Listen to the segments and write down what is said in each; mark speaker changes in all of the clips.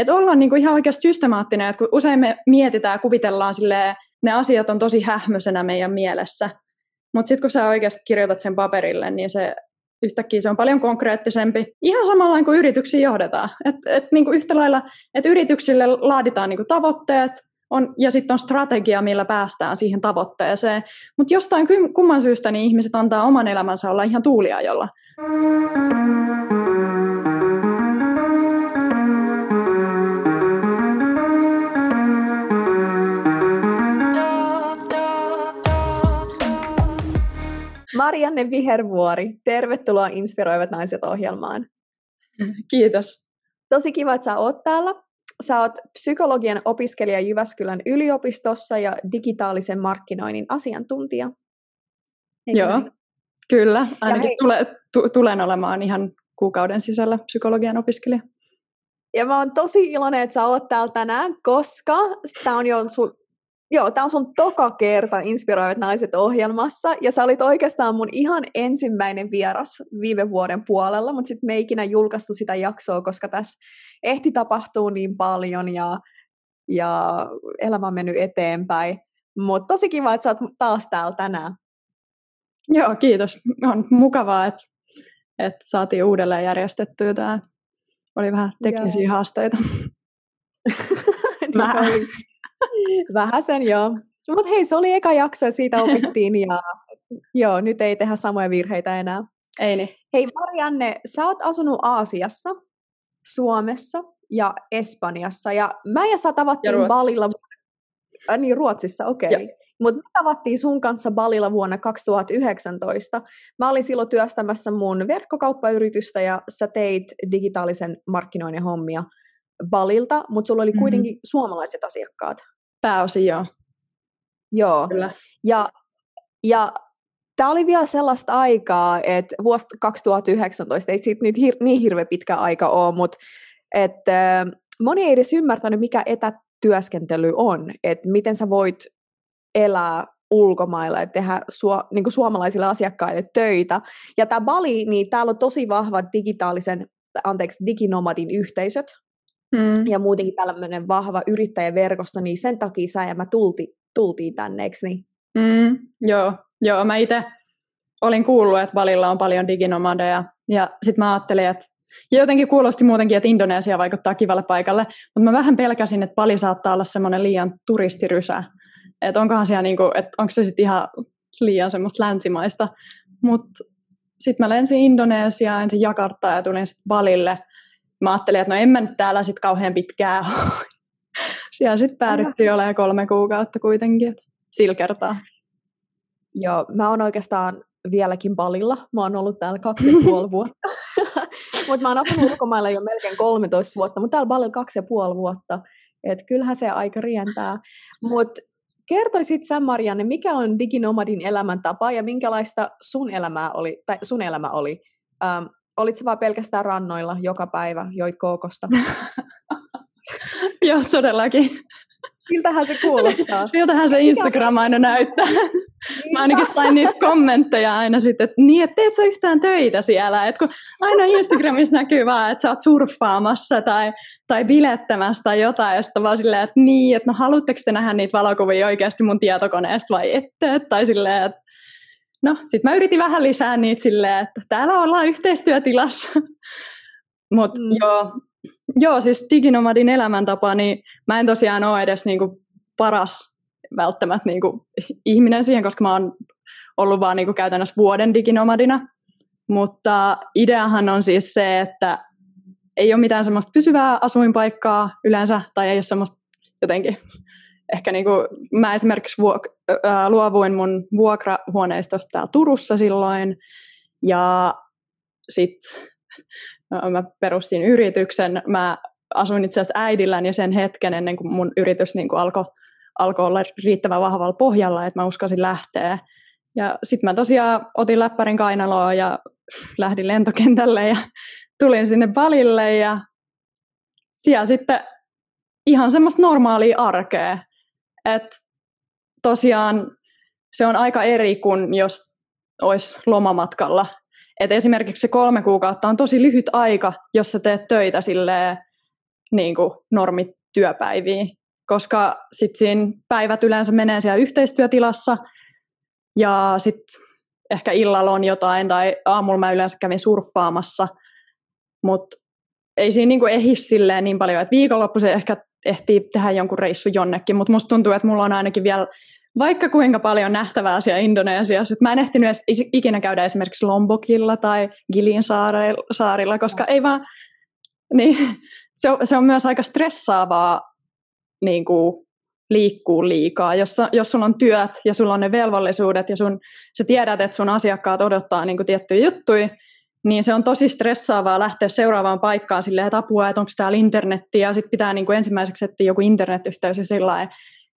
Speaker 1: että ollaan niin kuin ihan oikeasti systemaattinen, että kun usein me mietitään ja kuvitellaan silleen, ne asiat on tosi hähmöisenä meidän mielessä, mutta sitten kun sä oikeasti kirjoitat sen paperille, niin se yhtäkkiä se on paljon konkreettisempi. Ihan samalla kuin yrityksiä johdetaan. Et, et niin kuin yhtä lailla, että yrityksille laaditaan niin kuin tavoitteet, on, ja sitten on strategia, millä päästään siihen tavoitteeseen. Mutta jostain kumman syystä niin ihmiset antaa oman elämänsä olla ihan tuuliajolla.
Speaker 2: Marianne Vihervuori, tervetuloa Inspiroivat naiset ohjelmaan.
Speaker 1: Kiitos.
Speaker 2: Tosi kiva, että sä oot täällä. Sä oot psykologian opiskelija Jyväskylän yliopistossa ja digitaalisen markkinoinnin asiantuntija.
Speaker 1: Eikö Joo, niin? kyllä. Ainakin hei, tule, tulen olemaan ihan kuukauden sisällä psykologian opiskelija.
Speaker 2: Ja mä oon tosi iloinen, että sä oot täällä tänään, koska tämä on jo sun Joo, tämä on sun toka kerta Inspiroivat naiset ohjelmassa, ja sä olit oikeastaan mun ihan ensimmäinen vieras viime vuoden puolella, mutta sitten me ei ikinä julkaistu sitä jaksoa, koska tässä ehti tapahtuu niin paljon, ja, ja elämä on mennyt eteenpäin. Mutta tosi kiva, että sä oot taas täällä tänään.
Speaker 1: Joo, kiitos. On mukavaa, että, että saatiin uudelleen järjestettyä tämä. Oli vähän teknisiä Joo. haasteita.
Speaker 2: vähän. Vähän sen joo. Mutta hei, se oli eka jakso ja siitä opittiin ja joo, nyt ei tehdä samoja virheitä enää.
Speaker 1: Ei niin.
Speaker 2: Hei Marianne, sä oot asunut Aasiassa, Suomessa ja Espanjassa ja mä ja sä tavattiin ja Balilla, äh, niin Ruotsissa, okei. Okay. Mutta me tavattiin sun kanssa Balilla vuonna 2019. Mä olin silloin työstämässä mun verkkokauppayritystä ja sä teit digitaalisen markkinoinnin hommia Balilta, mutta sulla oli mm-hmm. kuitenkin mm-hmm. suomalaiset asiakkaat.
Speaker 1: Pääosin joo.
Speaker 2: Joo. Kyllä. Ja, ja tämä oli vielä sellaista aikaa, että vuosi 2019, ei siitä nyt hir- niin hirveän pitkä aika ole, mutta että moni ei edes ymmärtänyt, mikä etätyöskentely on, että miten sä voit elää ulkomailla ja tehdä su- niin suomalaisille asiakkaille töitä. Ja tämä Bali, niin täällä on tosi vahva digitaalisen, anteeksi, diginomadin yhteisöt, mm. ja muutenkin tällainen vahva yrittäjäverkosto, niin sen takia sä ja mä tulti, tultiin tänne, eikö niin?
Speaker 1: Mm, joo, joo, mä itse olin kuullut, että Balilla on paljon diginomadeja, ja sitten mä ajattelin, että ja jotenkin kuulosti muutenkin, että Indonesia vaikuttaa kivalle paikalle, mutta mä vähän pelkäsin, että Bali saattaa olla semmoinen liian turistirysä. Että onkohan siellä niinku, että onko se sitten ihan liian semmoista länsimaista. Mutta sitten mä lensin Indonesiaan, ensin Jakartaan ja tulin sitten Balille mä ajattelin, että no en mä nyt täällä sitten kauhean pitkään Siellä sitten päädyttiin olemaan kolme kuukautta kuitenkin, sillä kertaa.
Speaker 2: Joo, mä oon oikeastaan vieläkin palilla. Mä oon ollut täällä kaksi ja puoli vuotta. mutta mä oon asunut ulkomailla jo melkein 13 vuotta, mutta täällä palilla kaksi ja puoli vuotta. Että kyllähän se aika rientää. Mutta kertoisit sä Marianne, mikä on diginomadin elämäntapa ja minkälaista sun, elämää oli, tai sun elämä oli ähm, Olitko vaan pelkästään rannoilla joka päivä, joit kookosta?
Speaker 1: Joo, todellakin.
Speaker 2: Miltähän se kuulostaa?
Speaker 1: Miltähän se Instagram aina näyttää? Mä ainakin sain niitä kommentteja aina sitten, että niin, että teet sä yhtään töitä siellä, että kun aina Instagramissa näkyy vaan, että sä oot surffaamassa tai, tai bilettämässä tai jotain, ja sitten vaan silleen, että niin, että no haluatteko te nähdä niitä valokuvia oikeasti mun tietokoneesta vai ette, tai silleen, että no sitten mä yritin vähän lisää niitä silleen, että täällä ollaan yhteistyötilassa. Mutta mm. joo, joo, siis diginomadin elämäntapa, niin mä en tosiaan ole edes niinku paras välttämättä niinku ihminen siihen, koska mä oon ollut vaan niinku käytännössä vuoden diginomadina. Mutta ideahan on siis se, että ei ole mitään semmoista pysyvää asuinpaikkaa yleensä, tai ei ole semmoista jotenkin ehkä niin kuin, mä esimerkiksi vuok- ää, luovuin mun vuokrahuoneistosta täällä Turussa silloin, ja sitten mä perustin yrityksen. Mä asuin itse asiassa äidilläni sen hetken ennen kuin mun yritys niin kuin alkoi alko olla riittävän vahvalla pohjalla, että mä uskasin lähteä. Ja sitten mä tosiaan otin läppärin kainaloa ja lähdin lentokentälle ja tulin sinne valille ja siellä sitten ihan semmoista normaalia arkea. Et tosiaan se on aika eri kuin jos olisi lomamatkalla. Et esimerkiksi se kolme kuukautta on tosi lyhyt aika, jos sä teet töitä silleen, niin kuin normityöpäiviä, koska sitten siinä päivät yleensä menee siellä yhteistyötilassa ja sitten ehkä illalla on jotain tai aamulla mä yleensä kävin surffaamassa, mutta ei siinä niinku ehdi silleen niin paljon, että viikonloppu se ehkä ehtii tehdä jonkun reissu jonnekin, mutta musta tuntuu, että mulla on ainakin vielä vaikka kuinka paljon nähtävää siellä Indonesiassa, mä en ehtinyt edes ikinä käydä esimerkiksi Lombokilla tai Gilin saarilla, koska ei vaan, niin, se, on, se on myös aika stressaavaa niin kuin, liikkuu liikaa. Jos, jos sulla on työt ja sulla on ne velvollisuudet ja sun, sä tiedät, että sun asiakkaat odottaa niin kuin tiettyjä juttuja, niin se on tosi stressaavaa lähteä seuraavaan paikkaan silleen, että apua, että onko täällä internetti, ja sitten pitää niin kuin ensimmäiseksi etsiä joku internetyhteys ja sillä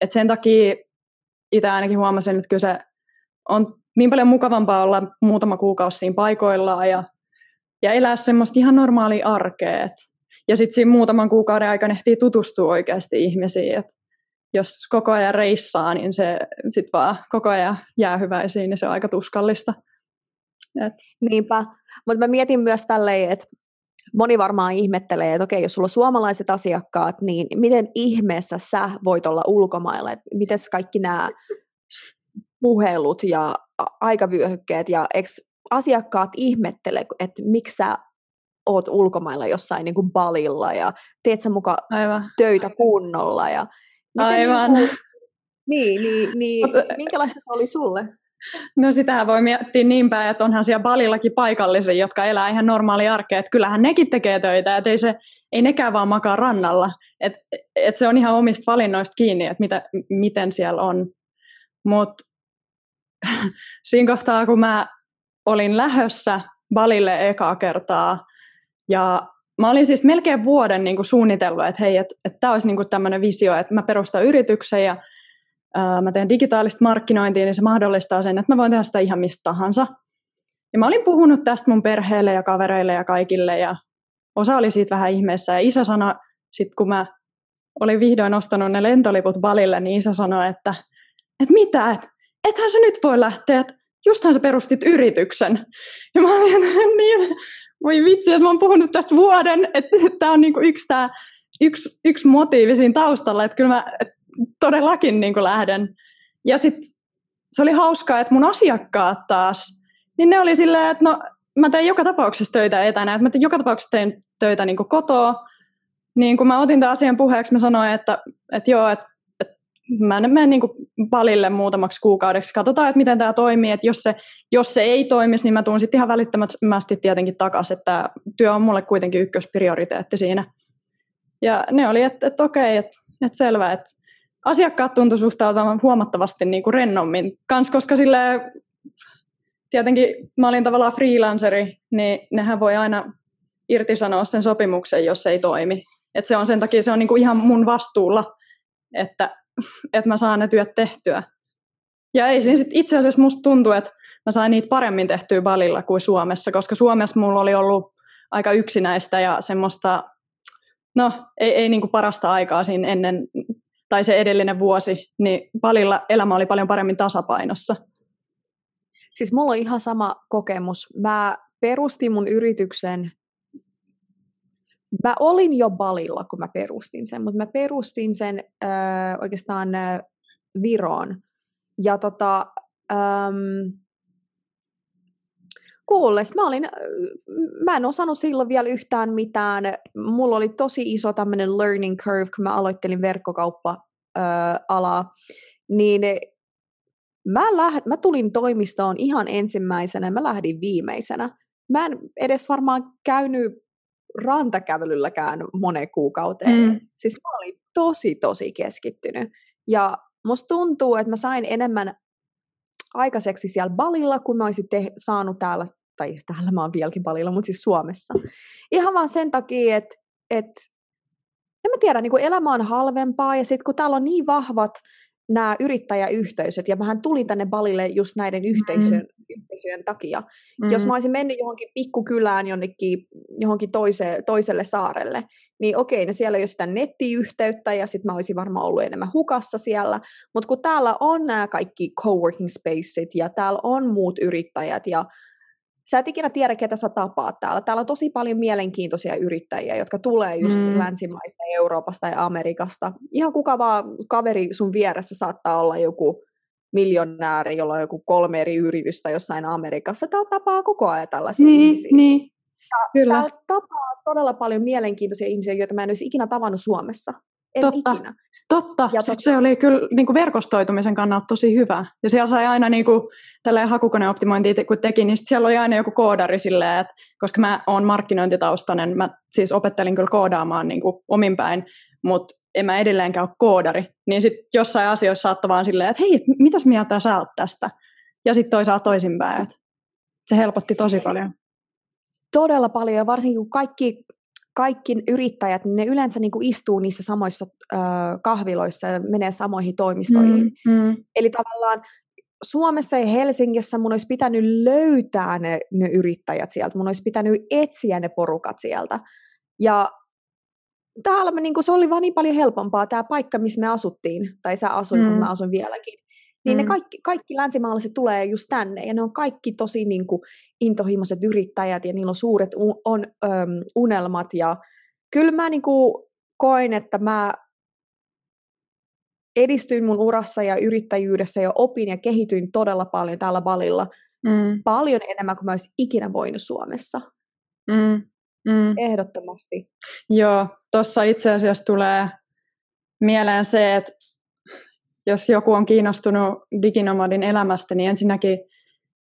Speaker 1: että sen takia itse ainakin huomasin, että kyllä se on niin paljon mukavampaa olla muutama kuukausi siinä paikoillaan ja, ja elää semmoista ihan normaalia arkea. Et, ja sitten siinä muutaman kuukauden aikana ehtii tutustua oikeasti ihmisiin. Et jos koko ajan reissaa, niin se sitten vaan koko ajan jää hyväisiin, niin se on aika tuskallista.
Speaker 2: Et. Niinpä, mutta mä mietin myös tälleen, että moni varmaan ihmettelee, että okei, jos sulla on suomalaiset asiakkaat, niin miten ihmeessä sä voit olla ulkomailla, että miten kaikki nämä puhelut ja aikavyöhykkeet ja eikö asiakkaat ihmettele, että miksi sä oot ulkomailla jossain niin kuin balilla ja teet sä muka Aivan. töitä kunnolla ja
Speaker 1: miten Aivan. Niin, kuin,
Speaker 2: niin, niin, niin minkälaista se oli sulle?
Speaker 1: No sitähän voi miettiä niin päin, että onhan siellä Balillakin paikallisia, jotka elää ihan normaali arkea, että kyllähän nekin tekee töitä, että ei, se, ei nekään vaan makaa rannalla. Et, et se on ihan omista valinnoista kiinni, että mitä, miten siellä on. Mutta siinä kohtaa, kun mä olin lähössä Balille ekaa kertaa, ja mä olin siis melkein vuoden niin suunnitellut, että hei, että, että tämä olisi niin tämmöinen visio, että mä perustan yrityksen ja mä teen digitaalista markkinointia, niin se mahdollistaa sen, että mä voin tehdä sitä ihan mistä tahansa. Ja mä olin puhunut tästä mun perheelle ja kavereille ja kaikille, ja osa oli siitä vähän ihmeessä. Ja isä sanoi, sit kun mä olin vihdoin ostanut ne lentoliput Balille, niin isä sanoi, että, että mitä, että ethän sä nyt voi lähteä, että justhan sä perustit yrityksen. Ja mä olin, niin, voi vitsi, että mä oon puhunut tästä vuoden, että tämä on niinku yksi, tää, yksi, yksi motiivi siinä taustalla, että kyllä mä, että todellakin niin kuin lähden. Ja sitten se oli hauskaa, että mun asiakkaat taas, niin ne oli silleen, että no mä tein joka tapauksessa töitä etänä, että mä tein joka tapauksessa tein töitä niin kotoa. Niin kun mä otin tämän asian puheeksi, mä sanoin, että, että joo, että, että mä menen niin palille muutamaksi kuukaudeksi, katsotaan, että miten tämä toimii, että jos se, jos se ei toimisi, niin mä tuun sitten ihan välittömästi tietenkin takaisin, että työ on mulle kuitenkin ykkösprioriteetti siinä. Ja ne oli, että, että okei, että, että selvä, että asiakkaat tuntu suhtautumaan huomattavasti niin kuin rennommin, kans koska sille tietenkin mä olin tavallaan freelanceri, niin nehän voi aina irtisanoa sen sopimuksen, jos se ei toimi. Et se on sen takia se on niin kuin ihan mun vastuulla, että, että mä saan ne työt tehtyä. Ja ei siinä sit itse asiassa musta tuntuu, että mä sain niitä paremmin tehtyä Balilla kuin Suomessa, koska Suomessa mulla oli ollut aika yksinäistä ja semmoista, no ei, ei kuin parasta aikaa siinä ennen tai se edellinen vuosi, niin palilla elämä oli paljon paremmin tasapainossa.
Speaker 2: Siis mulla on ihan sama kokemus. Mä perustin mun yrityksen, mä olin jo Balilla, kun mä perustin sen, mutta mä perustin sen äh, oikeastaan äh, Viroon. Ja tota, ähm, kuulles, mä, olin, mä en osannut silloin vielä yhtään mitään. Mulla oli tosi iso tämmöinen learning curve, kun mä aloittelin verkkokauppa-alaa. Niin mä, läht, mä tulin toimistoon ihan ensimmäisenä, mä lähdin viimeisenä. Mä en edes varmaan käynyt rantakävelylläkään moneen kuukauteen. Mm. Siis mä olin tosi, tosi keskittynyt. Ja musta tuntuu, että mä sain enemmän aikaiseksi siellä balilla, kun mä olisin te- saanut täällä tai täällä mä oon vieläkin palilla, mutta siis Suomessa. Ihan vaan sen takia, että et, en mä tiedä, niin kuin elämä on halvempaa ja sitten kun täällä on niin vahvat nämä yrittäjäyhteisöt, ja mähän tulin tänne Balille just näiden yhteisöjen, mm. yhteisöjen takia. Mm. Jos mä olisin mennyt johonkin pikkukylään jonnekin, johonkin toise, toiselle saarelle, niin okei, no siellä ei ole sitä nettiyhteyttä, ja sitten mä olisin varmaan ollut enemmän hukassa siellä, mutta kun täällä on nämä kaikki coworking spaceit, ja täällä on muut yrittäjät, ja sä et ikinä tiedä, ketä sä tapaat täällä. Täällä on tosi paljon mielenkiintoisia yrittäjiä, jotka tulee just mm. länsimaista, Euroopasta ja Amerikasta. Ihan kuka vaan kaveri sun vieressä saattaa olla joku miljonääri, jolla on joku kolme eri yritystä jossain Amerikassa. Täällä tapaa koko ajan tällaisia
Speaker 1: niin, ihmisiä. Niin.
Speaker 2: Ja Kyllä. Täällä tapaa todella paljon mielenkiintoisia ihmisiä, joita mä en olisi ikinä tavannut Suomessa. En
Speaker 1: Totta. ikinä. Totta, ja tot... se oli kyllä niin kuin verkostoitumisen kannalta tosi hyvä. Ja siellä sai aina niin kuin, tälleen hakukoneoptimointia, kun teki, niin siellä oli aina joku koodari silleen, että koska mä oon markkinointitaustainen, mä siis opettelin kyllä koodaamaan niin kuin omin päin, mutta en mä edelleenkään ole koodari. Niin sitten jossain asioissa saattoi vaan silleen, että hei, et mitäs mieltä sä oot tästä? Ja sitten toisaalta toisinpäin. Että se helpotti tosi paljon.
Speaker 2: Todella paljon, varsinkin kun kaikki kaikki yrittäjät, niin ne yleensä niin kuin istuu niissä samoissa äh, kahviloissa ja menee samoihin toimistoihin. Mm, mm. Eli tavallaan Suomessa ja Helsingissä mun olisi pitänyt löytää ne, ne yrittäjät sieltä, mun olisi pitänyt etsiä ne porukat sieltä. Ja täällä me, niin kuin, se oli vaan niin paljon helpompaa, tämä paikka, missä me asuttiin, tai sä asuin, mm. kun mä asun vieläkin. Niin mm. ne kaikki, kaikki länsimaalaiset tulee just tänne, ja ne on kaikki tosi niin kuin, intohimoiset yrittäjät, ja niillä on suuret un, on, öm, unelmat, ja kyllä mä niin kuin, koin, että mä edistyin mun urassa ja yrittäjyydessä ja opin ja kehityin todella paljon täällä Balilla. Mm. Paljon enemmän kuin mä olisin ikinä voinut Suomessa. Mm. Mm. Ehdottomasti.
Speaker 1: Joo, tuossa itse asiassa tulee mieleen se, että jos joku on kiinnostunut diginomadin elämästä, niin ensinnäkin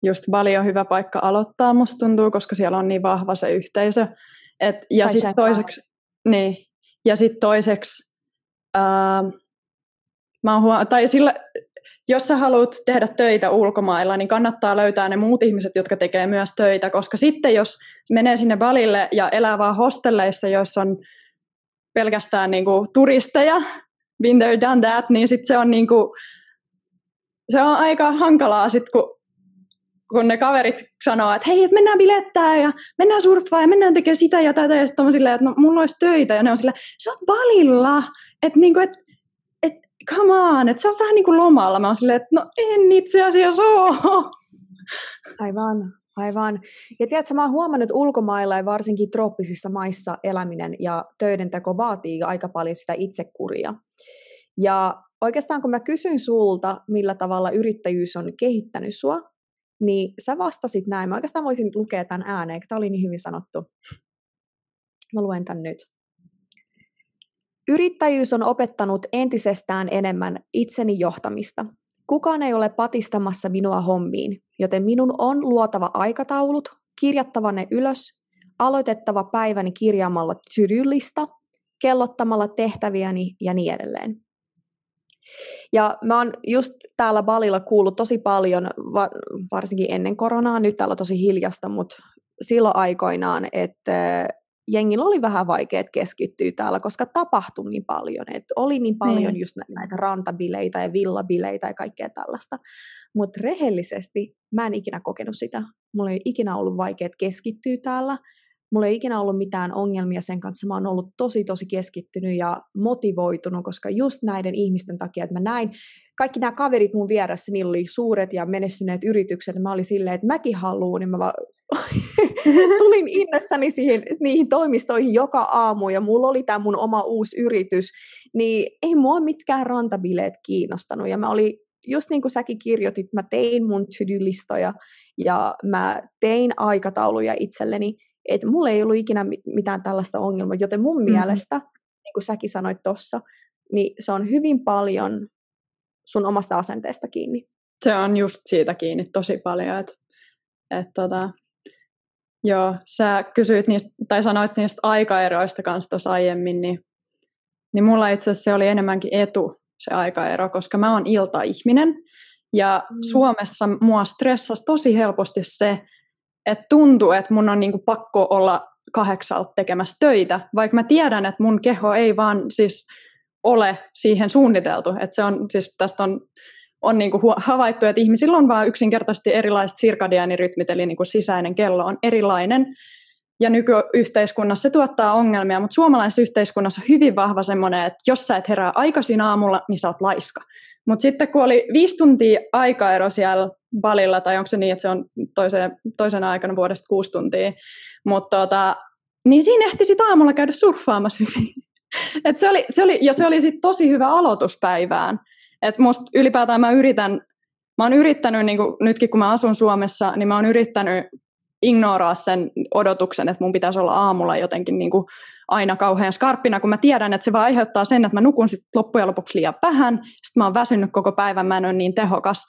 Speaker 1: just Bali on hyvä paikka aloittaa, musta tuntuu, koska siellä on niin vahva se yhteisö. Et, ja sitten toiseksi, niin, ja sit toiseksi ää, mä huo- tai sillä, jos sä haluat tehdä töitä ulkomailla, niin kannattaa löytää ne muut ihmiset, jotka tekee myös töitä, koska sitten jos menee sinne Balille ja elää vaan hostelleissa, joissa on pelkästään niin kuin turisteja, been there, done that, niin sitten se on niin kuin, se on aika hankalaa sit, kun, kun ne kaverit sanoo, että hei, et mennään bilettää ja mennään surffaa ja mennään tekemään sitä ja tätä, ja sitten on silleen, että no, mulla olisi töitä, ja ne on silleen, sä oot Balilla, että niinku, et, et, come on, että sä oot vähän niin kuin lomalla. Mä oon silleen, että no en itse asiassa oo.
Speaker 2: Aivan, aivan. Ja tiedätkö, mä oon huomannut ulkomailla ja varsinkin trooppisissa maissa eläminen ja töiden teko vaatii aika paljon sitä itsekuria. Ja oikeastaan kun mä kysyin sulta, millä tavalla yrittäjyys on kehittänyt sua, niin sä vastasit näin. Mä oikeastaan voisin lukea tämän ääneen, tämä oli niin hyvin sanottu. Mä luen tämän nyt. Yrittäjyys on opettanut entisestään enemmän itseni johtamista. Kukaan ei ole patistamassa minua hommiin, joten minun on luotava aikataulut, kirjattava ne ylös, aloitettava päiväni kirjaamalla to kellottamalla tehtäviäni ja niin edelleen. Ja mä oon just täällä Balilla kuullut tosi paljon, varsinkin ennen koronaa, nyt täällä on tosi hiljasta, mutta silloin aikoinaan, että jengillä oli vähän vaikea keskittyä täällä, koska tapahtui niin paljon. Et oli niin paljon mm. just näitä rantabileitä ja villabileitä ja kaikkea tällaista. Mutta rehellisesti mä en ikinä kokenut sitä. Mulla ei ikinä ollut vaikea keskittyä täällä. Mulla ei ikinä ollut mitään ongelmia sen kanssa. Mä oon ollut tosi, tosi keskittynyt ja motivoitunut, koska just näiden ihmisten takia, että mä näin kaikki nämä kaverit mun vieressä, niillä oli suuret ja menestyneet yritykset. Mä olin silleen, että mäkin haluan, niin mä tulin innossani siihen, niihin toimistoihin joka aamu ja mulla oli tämä mun oma uusi yritys, niin ei mua mitkään rantabileet kiinnostanut. Ja mä olin, just niin kuin säkin kirjoitit, mä tein mun to-do-listoja ja mä tein aikatauluja itselleni, että mulla ei ollut ikinä mitään tällaista ongelmaa, joten mun mm-hmm. mielestä, niin kuin säkin sanoit tuossa, niin se on hyvin paljon sun omasta asenteesta kiinni.
Speaker 1: Se on just siitä kiinni tosi paljon, että et tota, joo, sä kysyit niistä, tai sanoit niistä aikaeroista kanssa tuossa aiemmin, niin, niin mulla itse asiassa se oli enemmänkin etu se aikaero, koska mä oon iltaihminen, ja mm. Suomessa mua stressasi tosi helposti se, että tuntuu, että mun on niinku pakko olla kahdeksalta tekemässä töitä, vaikka mä tiedän, että mun keho ei vaan siis ole siihen suunniteltu. Että se on, siis tästä on, on niin kuin havaittu, että ihmisillä on vain yksinkertaisesti erilaiset sirkadiaanirytmit, eli niin kuin sisäinen kello on erilainen. Ja nykyyhteiskunnassa se tuottaa ongelmia, mutta suomalaisessa yhteiskunnassa on hyvin vahva semmoinen, että jos sä et herää aikaisin aamulla, niin sä oot laiska. Mutta sitten kun oli viisi tuntia aikaero siellä Balilla, tai onko se niin, että se on toiseen, toisena aikana vuodesta kuusi tuntia. Mutta tota, niin siinä ehti sitten aamulla käydä surffaamassa hyvin. Et se oli, se oli, ja se oli sitten tosi hyvä aloituspäivään. Et musta ylipäätään mä yritän, mä oon yrittänyt, niin kuin, nytkin kun mä asun Suomessa, niin mä oon yrittänyt ignoraa sen odotuksen, että mun pitäisi olla aamulla jotenkin niin kuin aina kauhean skarppina, kun mä tiedän, että se vaan aiheuttaa sen, että mä nukun sit loppujen lopuksi liian vähän, sitten mä oon väsynyt koko päivän, mä en ole niin tehokas,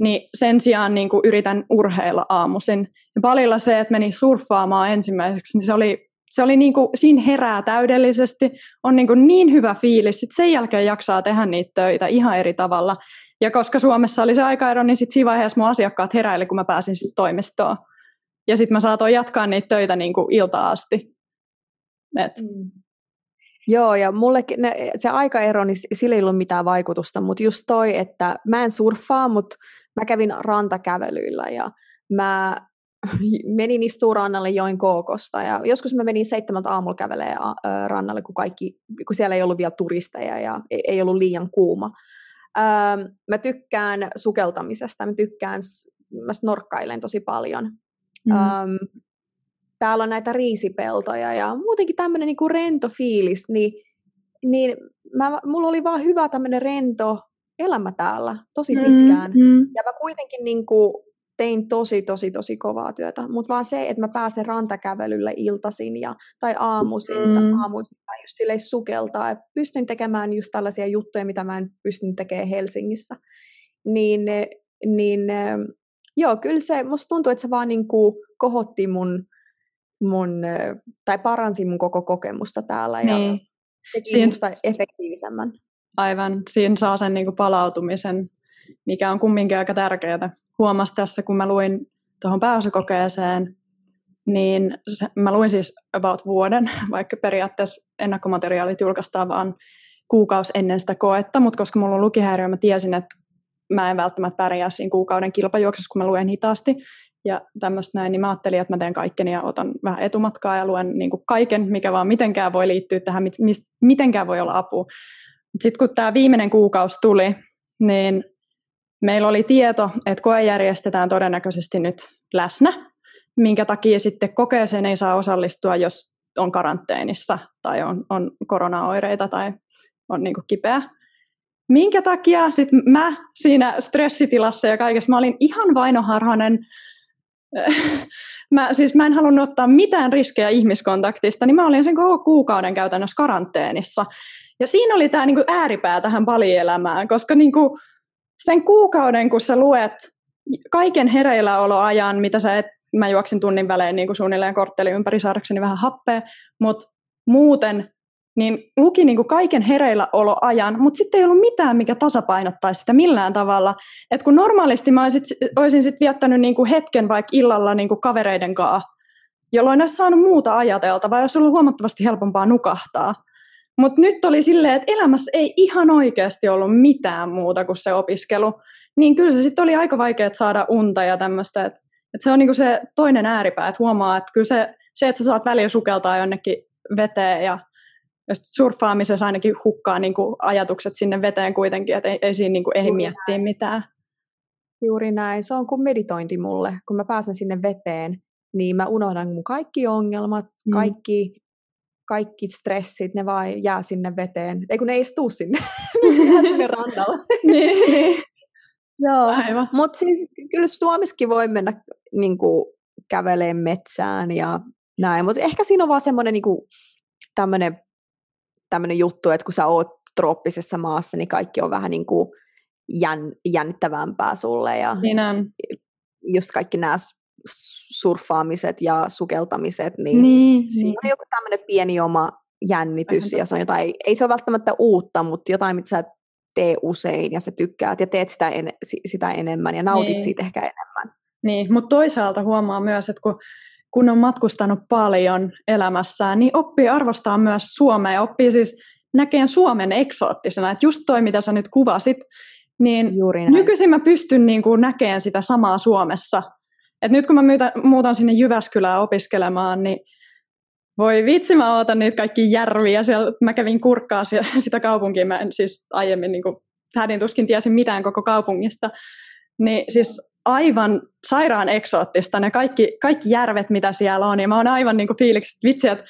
Speaker 1: niin sen sijaan niin kuin yritän urheilla aamuisin. Ja palilla se, että meni surffaamaan ensimmäiseksi, niin se oli, se oli niin kuin, siinä herää täydellisesti, on niin, kuin niin hyvä fiilis, sitten sen jälkeen jaksaa tehdä niitä töitä ihan eri tavalla. Ja koska Suomessa oli se aikaero, niin sitten siinä vaiheessa mun asiakkaat heräili, kun mä pääsin sitten toimistoon. Ja sitten mä saatoin jatkaa niitä töitä niin kuin ilta asti. Et. Mm.
Speaker 2: Joo, ja mullekin ne, se aikaero, niin sillä ei ollut mitään vaikutusta, mutta just toi, että mä en surffaa, mutta mä kävin rantakävelyillä ja mä menin istuu rannalle join kookosta ja joskus mä menin seitsemältä aamulla kävelee rannalle, kun, kaikki, kun siellä ei ollut vielä turisteja ja ei ollut liian kuuma. mä tykkään sukeltamisesta, mä tykkään, mä snorkkailen tosi paljon. Mm täällä on näitä riisipeltoja ja muutenkin tämmöinen niinku rento fiilis, niin, niin mä, mulla oli vaan hyvä tämmöinen rento elämä täällä tosi pitkään. Mm, mm. Ja mä kuitenkin niinku tein tosi, tosi, tosi kovaa työtä. Mutta vaan se, että mä pääsen rantakävelylle iltasin ja, tai aamuisin, mm. tai aamuisin tai just silleen sukeltaa. että pystyn tekemään just tällaisia juttuja, mitä mä en pystyn tekemään Helsingissä. Niin, niin joo, kyllä se, musta tuntuu, että se vaan niinku kohotti mun mun, tai paransi mun koko kokemusta täällä ja niin. teki Siin, musta efektiivisemmän.
Speaker 1: Aivan, siinä saa sen niin kuin palautumisen, mikä on kumminkin aika tärkeää. Huomasin tässä, kun mä luin tuohon pääsykokeeseen, niin se, mä luin siis about vuoden, vaikka periaatteessa ennakkomateriaalit julkaistaan vaan kuukausi ennen sitä koetta, mutta koska mulla on lukihäiriö, mä tiesin, että mä en välttämättä pärjää siinä kuukauden kilpajuoksussa, kun mä luen hitaasti, ja tämmöistä näin, niin mä ajattelin, että mä teen kaikkeni ja otan vähän etumatkaa ja luen niin kuin kaiken, mikä vaan mitenkään voi liittyä tähän, mit, mis, mitenkään voi olla apu. Sitten kun tämä viimeinen kuukausi tuli, niin meillä oli tieto, että koe järjestetään todennäköisesti nyt läsnä, minkä takia sitten kokeeseen ei saa osallistua, jos on karanteenissa tai on, on koronaoireita tai on niin kipeä. Minkä takia sitten mä siinä stressitilassa ja kaikessa, mä olin ihan vainoharhainen, mä, siis mä en halunnut ottaa mitään riskejä ihmiskontaktista, niin mä olin sen koko kuukauden käytännössä karanteenissa. Ja siinä oli tämä niinku ääripää tähän palielämään, koska niinku sen kuukauden, kun sä luet kaiken hereilläoloajan, mitä sä et, mä juoksin tunnin välein niin kuin suunnilleen kortteli ympäri saadakseni vähän happea, mutta muuten niin luki niin kuin kaiken hereilläoloajan, mutta sitten ei ollut mitään, mikä tasapainottaisi sitä millään tavalla. Et kun normaalisti mä olisin, olisin sit viettänyt niin kuin hetken vaikka illalla niin kuin kavereiden kanssa, jolloin olisi saanut muuta ajateltavaa, jos ollut huomattavasti helpompaa nukahtaa. Mutta nyt oli silleen, että elämässä ei ihan oikeasti ollut mitään muuta kuin se opiskelu. Niin kyllä se sitten oli aika vaikea saada unta ja tämmöistä. Että et se on niinku se toinen ääripää, että huomaa, että kyllä se, se, että sä saat välillä sukeltaa jonnekin veteen ja surffaamisessa ainakin hukkaa niin kuin ajatukset sinne veteen kuitenkin, että ei, ei siinä niin kuin ehdi miettiä mitään.
Speaker 2: Juuri näin. Se on kuin meditointi mulle. Kun mä pääsen sinne veteen, niin mä unohdan mun kaikki ongelmat, mm. kaikki, kaikki stressit, ne vaan jää sinne veteen. Ei kun ne ei tuu sinne, ne jää sinne rannalla. niin. Joo, mutta siis kyllä Suomessakin voi mennä niin kuin, käveleen metsään ja näin, mutta ehkä siinä on vaan semmoinen niin tämmöinen tämmöinen juttu, että kun sä oot trooppisessa maassa, niin kaikki on vähän niin kuin jän, jännittävämpää sulle. Ja
Speaker 1: niin on.
Speaker 2: just kaikki nämä surffaamiset ja sukeltamiset, niin, niin siinä niin. on joku tämmöinen pieni oma jännitys, ja se on jotain, ei se ole välttämättä uutta, mutta jotain, mitä sä tee usein, ja sä tykkäät, ja teet sitä, en, sitä enemmän, ja nautit niin. siitä ehkä enemmän.
Speaker 1: Niin, mutta toisaalta huomaa myös, että kun kun on matkustanut paljon elämässään, niin oppii arvostaa myös Suomea ja oppii siis näkeen Suomen eksoottisena. Että just toi, mitä sä nyt kuvasit, niin nykyisin mä pystyn niin kuin näkemään sitä samaa Suomessa. Et nyt kun mä muutan sinne Jyväskylään opiskelemaan, niin voi vitsi, mä ootan niitä kaikki järviä. Siellä mä kävin kurkkaa sitä kaupunkia. Mä en siis aiemmin niin kuin, hädin tuskin tiesin mitään koko kaupungista. Niin siis aivan sairaan eksoottista, ne kaikki, kaikki järvet, mitä siellä on, ja mä oon aivan niin fiiliksi, että vitsi, että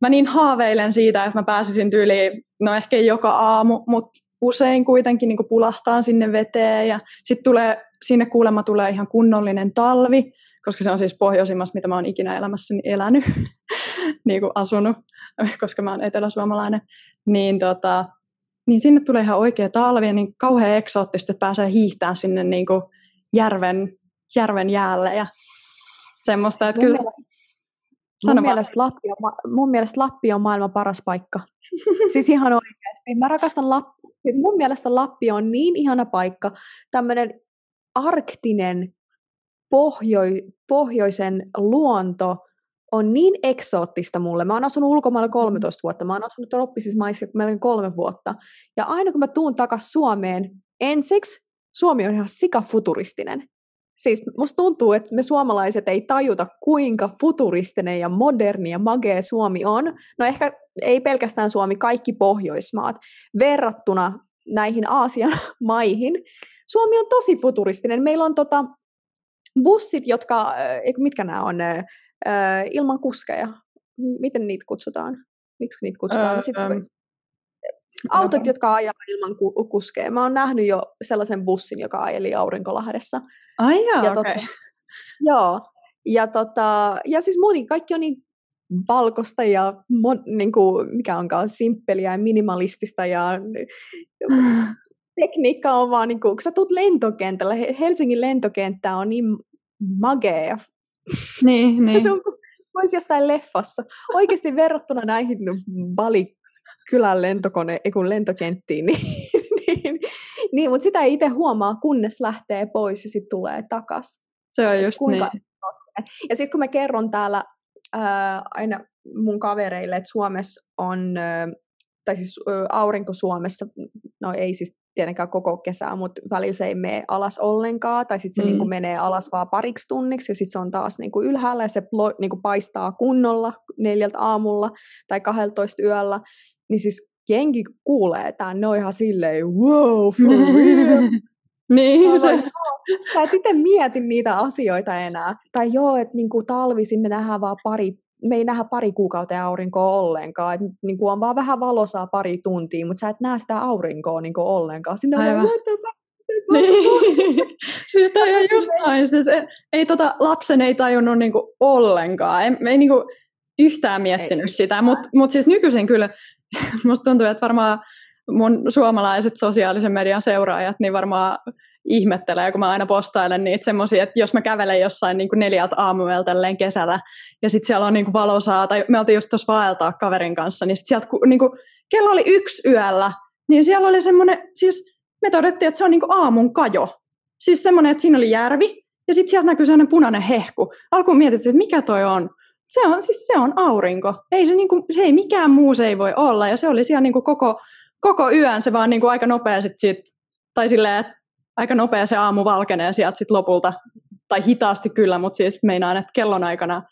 Speaker 1: mä niin haaveilen siitä, että mä pääsisin tyyliin, no ehkä joka aamu, mutta usein kuitenkin niin pulahtaa sinne veteen, ja sitten tulee, sinne kuulemma tulee ihan kunnollinen talvi, koska se on siis pohjoisimmassa, mitä mä oon ikinä elämässäni elänyt, niin kuin asunut, koska mä oon eteläsuomalainen, niin, tota, niin sinne tulee ihan oikea talvi, niin kauhean eksoottista, että pääsee hiihtämään sinne niin kuin järven, järven jäälle, ja semmoista, että kyllä...
Speaker 2: mun, mielestä Lappi on, mun mielestä Lappi on maailman paras paikka. siis ihan oikeasti. Mä rakastan Lappi. Mun mielestä Lappi on niin ihana paikka. Tämmöinen arktinen pohjoi, pohjoisen luonto on niin eksoottista mulle. Mä oon asunut ulkomailla 13 mm. vuotta, mä oon asunut trooppisissa maissa melkein kolme vuotta. Ja aina kun mä tuun takaisin Suomeen, ensiksi Suomi on ihan sikafuturistinen. Siis musta tuntuu, että me suomalaiset ei tajuta, kuinka futuristinen ja moderni ja magee Suomi on. No ehkä ei pelkästään Suomi, kaikki Pohjoismaat. Verrattuna näihin Aasian maihin, Suomi on tosi futuristinen. Meillä on tota, bussit, jotka, mitkä nämä on, ilman kuskeja. Miten niitä kutsutaan? Miksi niitä kutsutaan? Öö, Sitten. Autot, no. jotka ajaa ilman ku- kuskeja. Mä oon nähnyt jo sellaisen bussin, joka ajeli Aurinkolahdessa.
Speaker 1: Ai joo, ja tota, okay.
Speaker 2: Joo. Ja, tota, ja siis muuten kaikki on niin valkosta ja mon, niin kuin, mikä onkaan simppeliä ja minimalistista ja tekniikka on vaan, niin kuin, kun sä tulet lentokentällä, Helsingin lentokenttä on niin magea.
Speaker 1: Niin, niin.
Speaker 2: se on kuin jossain leffassa. Oikeasti verrattuna näihin Bali kylän lentokone, kun lentokenttiin, niin, niin, niin mutta sitä ei itse huomaa, kunnes lähtee pois ja sitten tulee takas.
Speaker 1: Se on just kuinka niin.
Speaker 2: Ja sitten kun mä kerron täällä ää, aina mun kavereille, että Suomessa on, ää, tai siis ää, aurinko Suomessa, no ei siis tietenkään koko kesää, mutta välillä se ei mene alas ollenkaan, tai sitten se mm. niin kuin menee alas vaan pariksi tunniksi, ja sitten se on taas niin kuin ylhäällä, ja se niin kuin paistaa kunnolla neljältä aamulla tai 12 yöllä, niin siis jengi kuulee tämän, ne on ihan silleen, wow, for real.
Speaker 1: niin, se...
Speaker 2: Sä et itse mieti niitä asioita enää. Tai joo, että niinku talvisin me nähdään vaan pari, me ei nähdä pari kuukautta aurinkoa ollenkaan. Et niinku on vaan vähän valosaa pari tuntia, mutta sä et näe sitä aurinkoa niinku ollenkaan. Sinne on Aivan.
Speaker 1: niin. siis toi on just näin. Siis ei, ei tota, lapsen ei tajunnut niinku ollenkaan. Ei, ei niinku yhtään miettinyt ei, sitä, mutta mut siis nykyisin kyllä musta tuntuu, että varmaan mun suomalaiset sosiaalisen median seuraajat, niin varmaan ihmettelee, kun mä aina postailen niitä semmoisia, että jos mä kävelen jossain niin kuin neljältä aamuelta kesällä, ja sitten siellä on niin kuin valosaa, tai me oltiin just tuossa vaeltaa kaverin kanssa, niin sit sieltä niin kuin, kello oli yksi yöllä, niin siellä oli semmoinen, siis me todettiin, että se on niin kuin aamun kajo. Siis semmoinen, että siinä oli järvi, ja sitten sieltä näkyy semmoinen punainen hehku. Alkuun mietittiin, että mikä toi on. Se on, siis se on aurinko. Ei se, niinku, se ei mikään muu se ei voi olla. Ja se oli siellä niinku koko, koko yön, se vaan niinku aika nopea sit siitä, tai silleen, että aika nopea se aamu valkenee sieltä sit lopulta. Tai hitaasti kyllä, mutta siis meinaan, että kellon aikana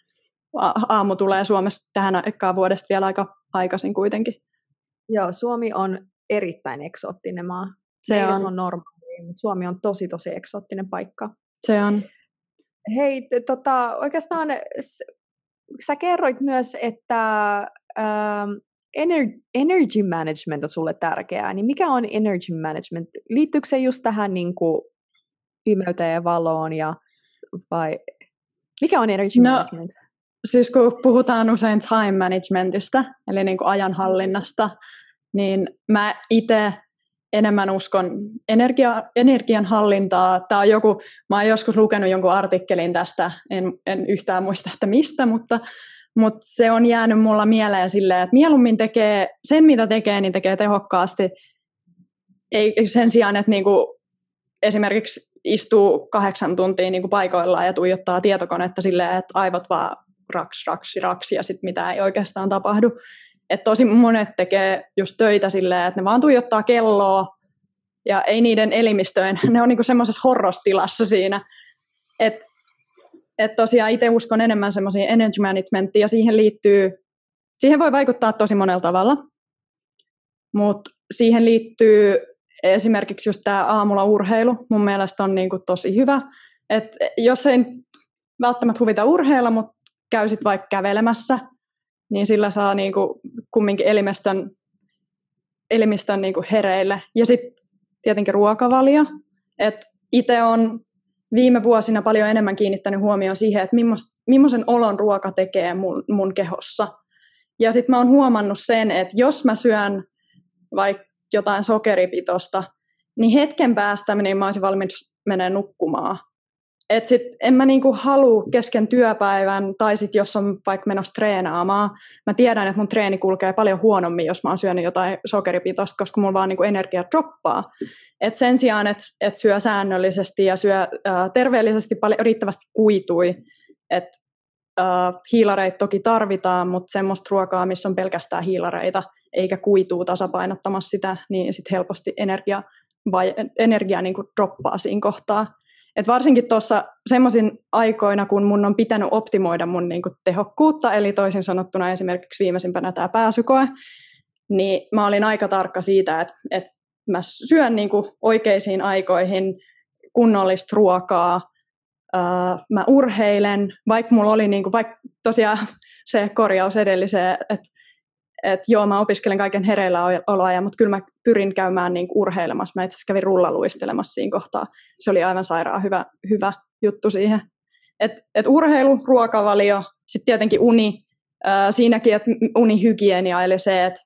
Speaker 1: aamu tulee Suomessa tähän aikaan vuodesta vielä aika aikaisin kuitenkin.
Speaker 2: Joo, Suomi on erittäin eksoottinen maa. Se Meillä on. se on normaali, mutta Suomi on tosi tosi eksoottinen paikka.
Speaker 1: Se on.
Speaker 2: Hei, tota, oikeastaan sä kerroit myös, että ähm, ener- energy management on sulle tärkeää, niin mikä on energy management? Liittyykö se just tähän niin kuin pimeyteen ja valoon, ja, vai mikä on energy no, management?
Speaker 1: Siis kun puhutaan usein time managementista, eli niin kuin ajanhallinnasta, niin mä itse enemmän uskon energia, energian hallintaa. Tämä on joku, mä oon joskus lukenut jonkun artikkelin tästä, en, en yhtään muista, että mistä, mutta, mutta se on jäänyt mulla mieleen silleen, että mieluummin tekee sen, mitä tekee, niin tekee tehokkaasti, ei sen sijaan, että niinku esimerkiksi istuu kahdeksan tuntia niinku paikoillaan ja tuijottaa tietokonetta silleen, että aivot vaan raks, raks, raks ja sitten mitä ei oikeastaan tapahdu. Että tosi monet tekee just töitä silleen, että ne vaan tuijottaa kelloa ja ei niiden elimistöön, ne on niinku semmoisessa horrostilassa siinä. Että et tosiaan itse uskon enemmän semmoisiin energy managementtiin ja siihen liittyy, siihen voi vaikuttaa tosi monella tavalla, mutta siihen liittyy esimerkiksi just tämä aamulla urheilu, mun mielestä on niinku tosi hyvä, Et jos ei välttämättä huvita urheilla, mutta käysit vaikka kävelemässä, niin sillä saa niinku kumminkin elimistön, elimistön niinku hereille. Ja sitten tietenkin ruokavalio. että Itse on viime vuosina paljon enemmän kiinnittänyt huomioon siihen, että millaisen olon ruoka tekee mun, mun kehossa. Ja sitten mä oon huomannut sen, että jos mä syön vaikka jotain sokeripitosta, niin hetken päästä mä olisin valmis menee nukkumaan. Et sit en mä niinku halua kesken työpäivän, tai sit jos on vaikka menossa treenaamaan, mä tiedän, että mun treeni kulkee paljon huonommin, jos mä oon syönyt jotain sokeripitosta, koska mulla vaan niinku energia droppaa. Et sen sijaan, että et syö säännöllisesti ja syö ää, terveellisesti paljon riittävästi kuitui, että hiilareita toki tarvitaan, mutta semmoista ruokaa, missä on pelkästään hiilareita, eikä kuituu tasapainottamassa sitä, niin sitten helposti energia, vai, energia niin kuin droppaa siinä kohtaa. Et varsinkin tuossa semmoisin aikoina, kun mun on pitänyt optimoida mun niin kuin tehokkuutta, eli toisin sanottuna esimerkiksi viimeisimpänä tämä pääsykoe, niin mä olin aika tarkka siitä, että, että mä syön niin kuin oikeisiin aikoihin kunnollista ruokaa, uh, mä urheilen, vaikka mulla oli niin kuin, vaikka tosiaan se korjaus edelliseen, että että joo, mä opiskelen kaiken hereillä oloa, mutta kyllä mä pyrin käymään niin urheilemassa. Mä itse asiassa kävin rullaluistelemassa siinä kohtaa. Se oli aivan sairaan hyvä, hyvä juttu siihen. Et, et urheilu, ruokavalio, sitten tietenkin uni, äh, siinäkin, että unihygienia, eli se, että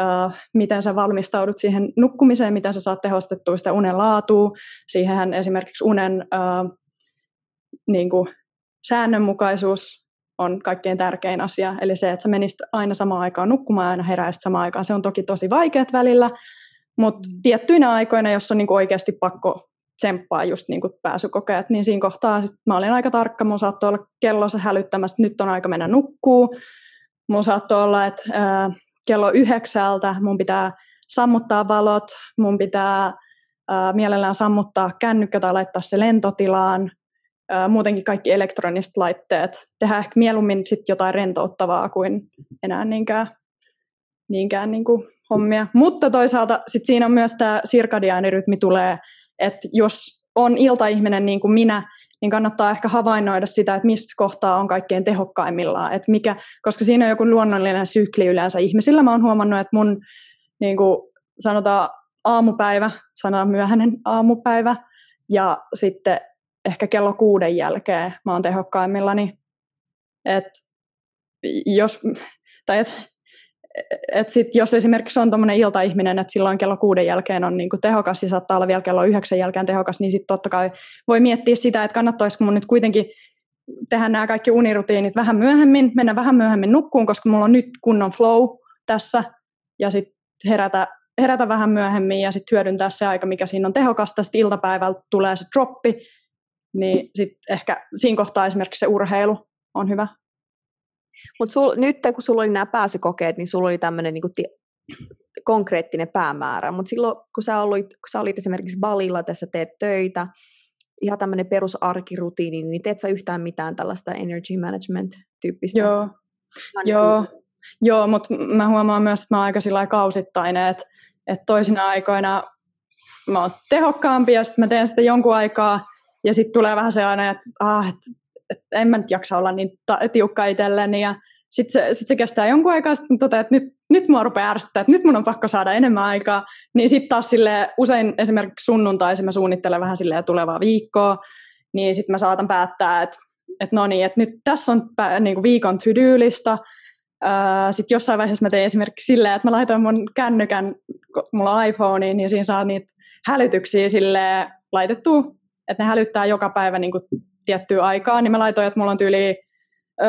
Speaker 1: äh, miten sä valmistaudut siihen nukkumiseen, miten sä saat tehostettua sitä unen laatua. Siihenhän esimerkiksi unen äh, niin kuin säännönmukaisuus on kaikkein tärkein asia. Eli se, että sä menisit aina samaan aikaan nukkumaan ja aina heräisit samaan aikaan. Se on toki tosi vaikeat välillä, mutta mm. tiettyinä aikoina, jos on niinku oikeasti pakko tsemppaa just niinku pääsykokeet, niin siinä kohtaa sit mä olin aika tarkka. Mun saattoi olla kellossa hälyttämässä, että nyt on aika mennä nukkuu. Mun saattoi olla, että ää, kello yhdeksältä mun pitää sammuttaa valot, mun pitää ää, mielellään sammuttaa kännykkä tai laittaa se lentotilaan, muutenkin kaikki elektroniset laitteet, tehdä ehkä mieluummin sit jotain rentouttavaa kuin enää niinkään, niinkään niin kuin hommia. Mutta toisaalta sit siinä on myös tämä sirkadiaanirytmi tulee, että jos on iltaihminen niin kuin minä, niin kannattaa ehkä havainnoida sitä, että mistä kohtaa on kaikkein tehokkaimmillaan. Että mikä, koska siinä on joku luonnollinen sykli yleensä ihmisillä. Mä oon huomannut, että mun niin kuin sanotaan aamupäivä, sanotaan myöhäinen aamupäivä, ja sitten ehkä kello kuuden jälkeen mä oon tehokkaimmillani. Et jos, tai et, et sit, jos esimerkiksi on tuommoinen iltaihminen, että silloin kello kuuden jälkeen on niinku tehokas ja saattaa olla vielä kello yhdeksän jälkeen tehokas, niin sitten totta kai voi miettiä sitä, että kannattaisiko mun nyt kuitenkin tehdä nämä kaikki unirutiinit vähän myöhemmin, mennä vähän myöhemmin nukkuun, koska mulla on nyt kunnon flow tässä, ja sitten herätä, herätä vähän myöhemmin ja sitten hyödyntää se aika, mikä siinä on tehokasta. Sitten iltapäivällä tulee se droppi, niin sit ehkä siinä kohtaa esimerkiksi se urheilu on hyvä.
Speaker 2: Mutta nyt kun sulla oli nämä pääsykokeet, niin sulla oli tämmöinen niinku konkreettinen päämäärä. Mutta silloin, kun sä, olit, kun sä olit esimerkiksi Balilla, tässä teet töitä, ihan tämmöinen perusarkirutiini, niin teet sä yhtään mitään tällaista energy management-tyyppistä?
Speaker 1: Joo, Joo. Joo mutta mä huomaan myös, että mä oon aika sillä kausittainen, että, että toisina aikoina mä oon tehokkaampi ja sitten mä teen sitä jonkun aikaa, ja sitten tulee vähän se aina, että, ah, et, et en mä nyt jaksa olla niin ta- tiukka itselleni. Ja sitten se, sit se kestää jonkun aikaa, sitten että nyt, nyt mua rupeaa ärsyttää, että nyt mun on pakko saada enemmän aikaa. Niin sitten taas sille usein esimerkiksi sunnuntaisin mä suunnittelen vähän silleen tulevaa viikkoa, niin sitten mä saatan päättää, että, että no niin, että nyt tässä on niin kuin viikon to-do-lista, sitten jossain vaiheessa mä tein esimerkiksi silleen, että mä laitoin mun kännykän, mulla on iPhone, niin siinä saa niitä hälytyksiä sille laitettua että ne hälyttää joka päivä niin kuin tiettyä aikaa, niin mä laitoin, että mulla on tyyli ö,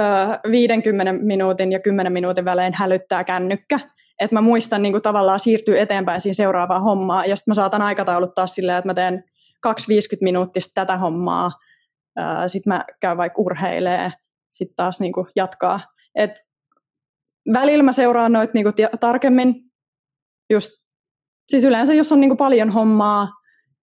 Speaker 1: 50 minuutin ja 10 minuutin välein hälyttää kännykkä. Että mä muistan niin kuin tavallaan siirtyä eteenpäin siihen seuraavaan hommaan, ja sitten mä saatan aikatauluttaa silleen, että mä teen 2-50 minuuttista tätä hommaa, sitten mä käyn vaikka urheilee, sitten taas niin kuin jatkaa. Et välillä mä seuraan noita niin kuin tarkemmin, just, siis yleensä jos on niin kuin paljon hommaa,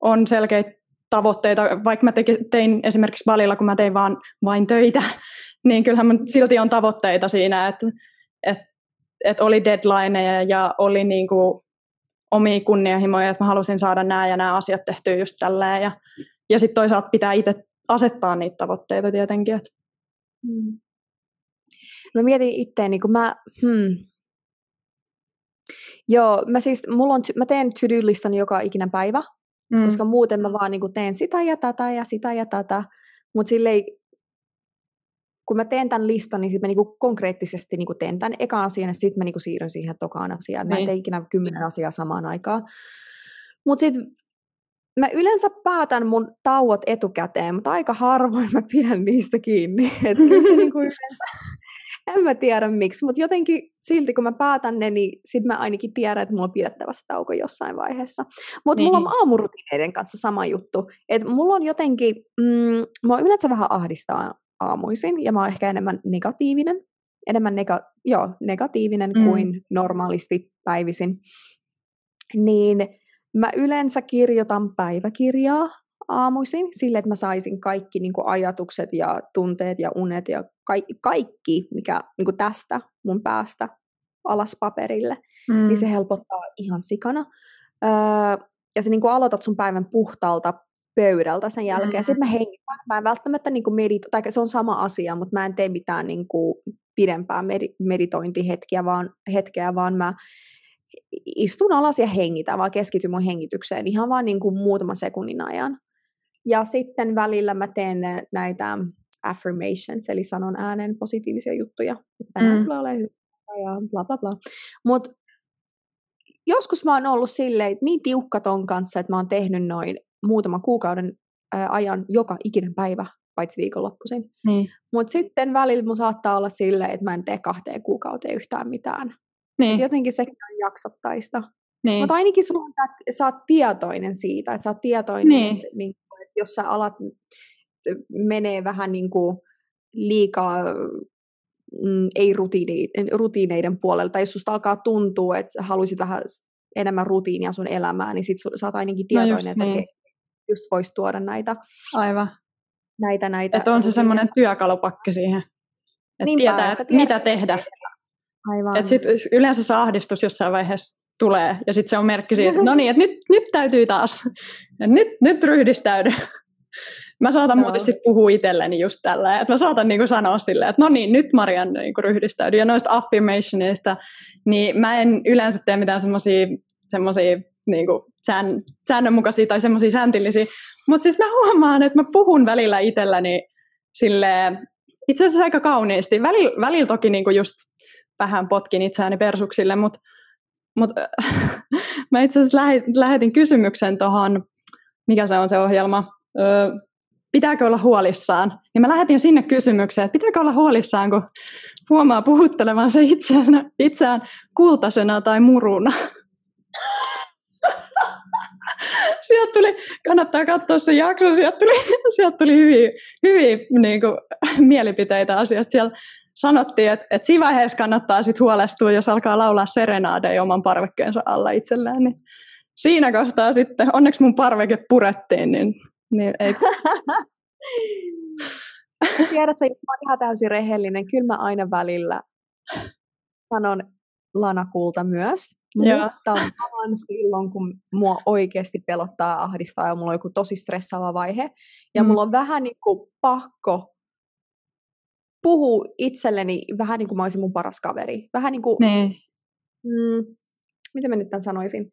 Speaker 1: on selkeitä tavoitteita, vaikka mä tein esimerkiksi valilla, kun mä tein vaan vain töitä, niin kyllähän mun silti on tavoitteita siinä, että, että, että oli deadlineja ja oli niin kuin omia kunnianhimoja, että mä halusin saada nämä ja nämä asiat tehtyä just tälleen. Ja, ja sitten toisaalta pitää itse asettaa niitä tavoitteita tietenkin. Että.
Speaker 2: Hmm. Mä mietin itteeni, kun mä, hmm. Joo, mä siis, mulla on, mä teen to-do-listan joka ikinen päivä, mm. koska muuten mä vaan niin kuin teen sitä ja tätä ja sitä ja tätä, mutta silleen, kun mä teen tämän listan, niin sitten mä niinku konkreettisesti niinku teen tämän ekaan asian, ja sitten mä niinku siirryn siihen tokaan asiaan. Mä en niin. tee ikinä kymmenen asiaa samaan aikaan. Mutta sitten mä yleensä päätän mun tauot etukäteen, mutta aika harvoin mä pidän niistä kiinni. Että kyllä se niinku yleensä, en mä tiedä miksi, mutta jotenkin silti kun mä päätän ne, niin sit mä ainakin tiedän, että mulla on pidettävä se tauko jossain vaiheessa. Mutta niin. mulla on aamurutiineiden kanssa sama juttu. Että mulla on jotenkin, mm, mua yleensä vähän ahdistaa aamuisin, ja mä oon ehkä enemmän negatiivinen, enemmän nega- joo, negatiivinen mm. kuin normaalisti päivisin. Niin mä yleensä kirjoitan päiväkirjaa aamuisin sille, että mä saisin kaikki niin kuin ajatukset ja tunteet ja unet ja kaikki, kaikki mikä niin kuin tästä mun päästä alas paperille, mm. niin se helpottaa ihan sikana. Öö, ja sä niin kuin aloitat sun päivän puhtaalta pöydältä sen jälkeen. Mm. Sitten mä hengitän. Mä en välttämättä niin kuin medito- tai se on sama asia, mutta mä en tee mitään niin kuin pidempää med- meditointihetkeä, vaan, hetkeä, vaan mä istun alas ja hengitän, vaan keskityn mun hengitykseen ihan vaan niin kuin muutaman sekunnin ajan. Ja sitten välillä mä teen näitä affirmations, eli sanon äänen positiivisia juttuja, että tänään mm. tulee olemaan hyvä ja bla bla bla. Mutta joskus mä oon ollut silleen, niin tiukka ton kanssa, että mä oon tehnyt noin muutaman kuukauden ajan joka ikinen päivä, paitsi viikonloppuisin. Niin. Mutta sitten välillä mun saattaa olla silleen, että mä en tee kahteen kuukauteen yhtään mitään. Niin. Et jotenkin sekin on jaksottaista. Niin. Mutta ainakin sulla on, että sä oot tietoinen siitä, että sä oot tietoinen, niin. että, niin, että jos sä alat menee vähän niin kuin liikaa mm, ei rutiineiden, puolelta, tai jos susta alkaa tuntua, että sä haluaisit vähän enemmän rutiinia sun elämään, niin sit sä oot ainakin tietoinen, no että niin. just voisi tuoda näitä.
Speaker 1: Aivan.
Speaker 2: Näitä, näitä.
Speaker 1: Että on se semmoinen työkalupakki siihen, että Niinpä, tietää, että mitä tehdä. Aivan. Et sit yleensä se ahdistus jossain vaiheessa tulee, ja sitten se on merkki siitä, että no niin, että nyt, nyt täytyy taas, ja nyt, nyt ryhdistäydy. Mä saatan Joo. muuten sitten puhua itselleni just tällä, että mä saatan niinku sanoa silleen, että no niin, nyt Marian niinku ryhdistäydy. Ja noista affirmationista, niin mä en yleensä tee mitään semmoisia semmoisia niinku sään, säännönmukaisia tai semmoisia sääntillisiä. Mutta siis mä huomaan, että mä puhun välillä itselläni sille itse asiassa aika kauniisti. Välillä, välillä toki niinku just vähän potkin itseäni persuksille, mutta mut, mä itse asiassa lähetin kysymyksen tuohon, mikä se on se ohjelma, öö, pitääkö olla huolissaan? Ja mä lähetin sinne kysymykseen, että pitääkö olla huolissaan, kun huomaa puhuttelevansa itseään, itseään kultasena tai muruna. sieltä tuli, kannattaa katsoa se jakso, sieltä tuli, sieltä tuli hyviä, hyviä niin kuin, mielipiteitä asiasta. Siellä sanottiin, että, että siinä vaiheessa kannattaa sit huolestua, jos alkaa laulaa serenaadeja oman parvekkeensa alla itsellään. Niin siinä kohtaa sitten, onneksi mun parveke purettiin, niin, niin ei...
Speaker 2: Tiedät, että mä ihan täysin rehellinen. Kyllä mä aina välillä sanon lanakulta myös, Joo. mutta vaan silloin, kun mua oikeasti pelottaa ahdistaa ja mulla on joku tosi stressaava vaihe. Ja mm. mulla on vähän niin kuin pakko puhua itselleni vähän niin kuin mä olisin mun paras kaveri. Vähän niin kuin, niin. mm, miten mä nyt tämän sanoisin,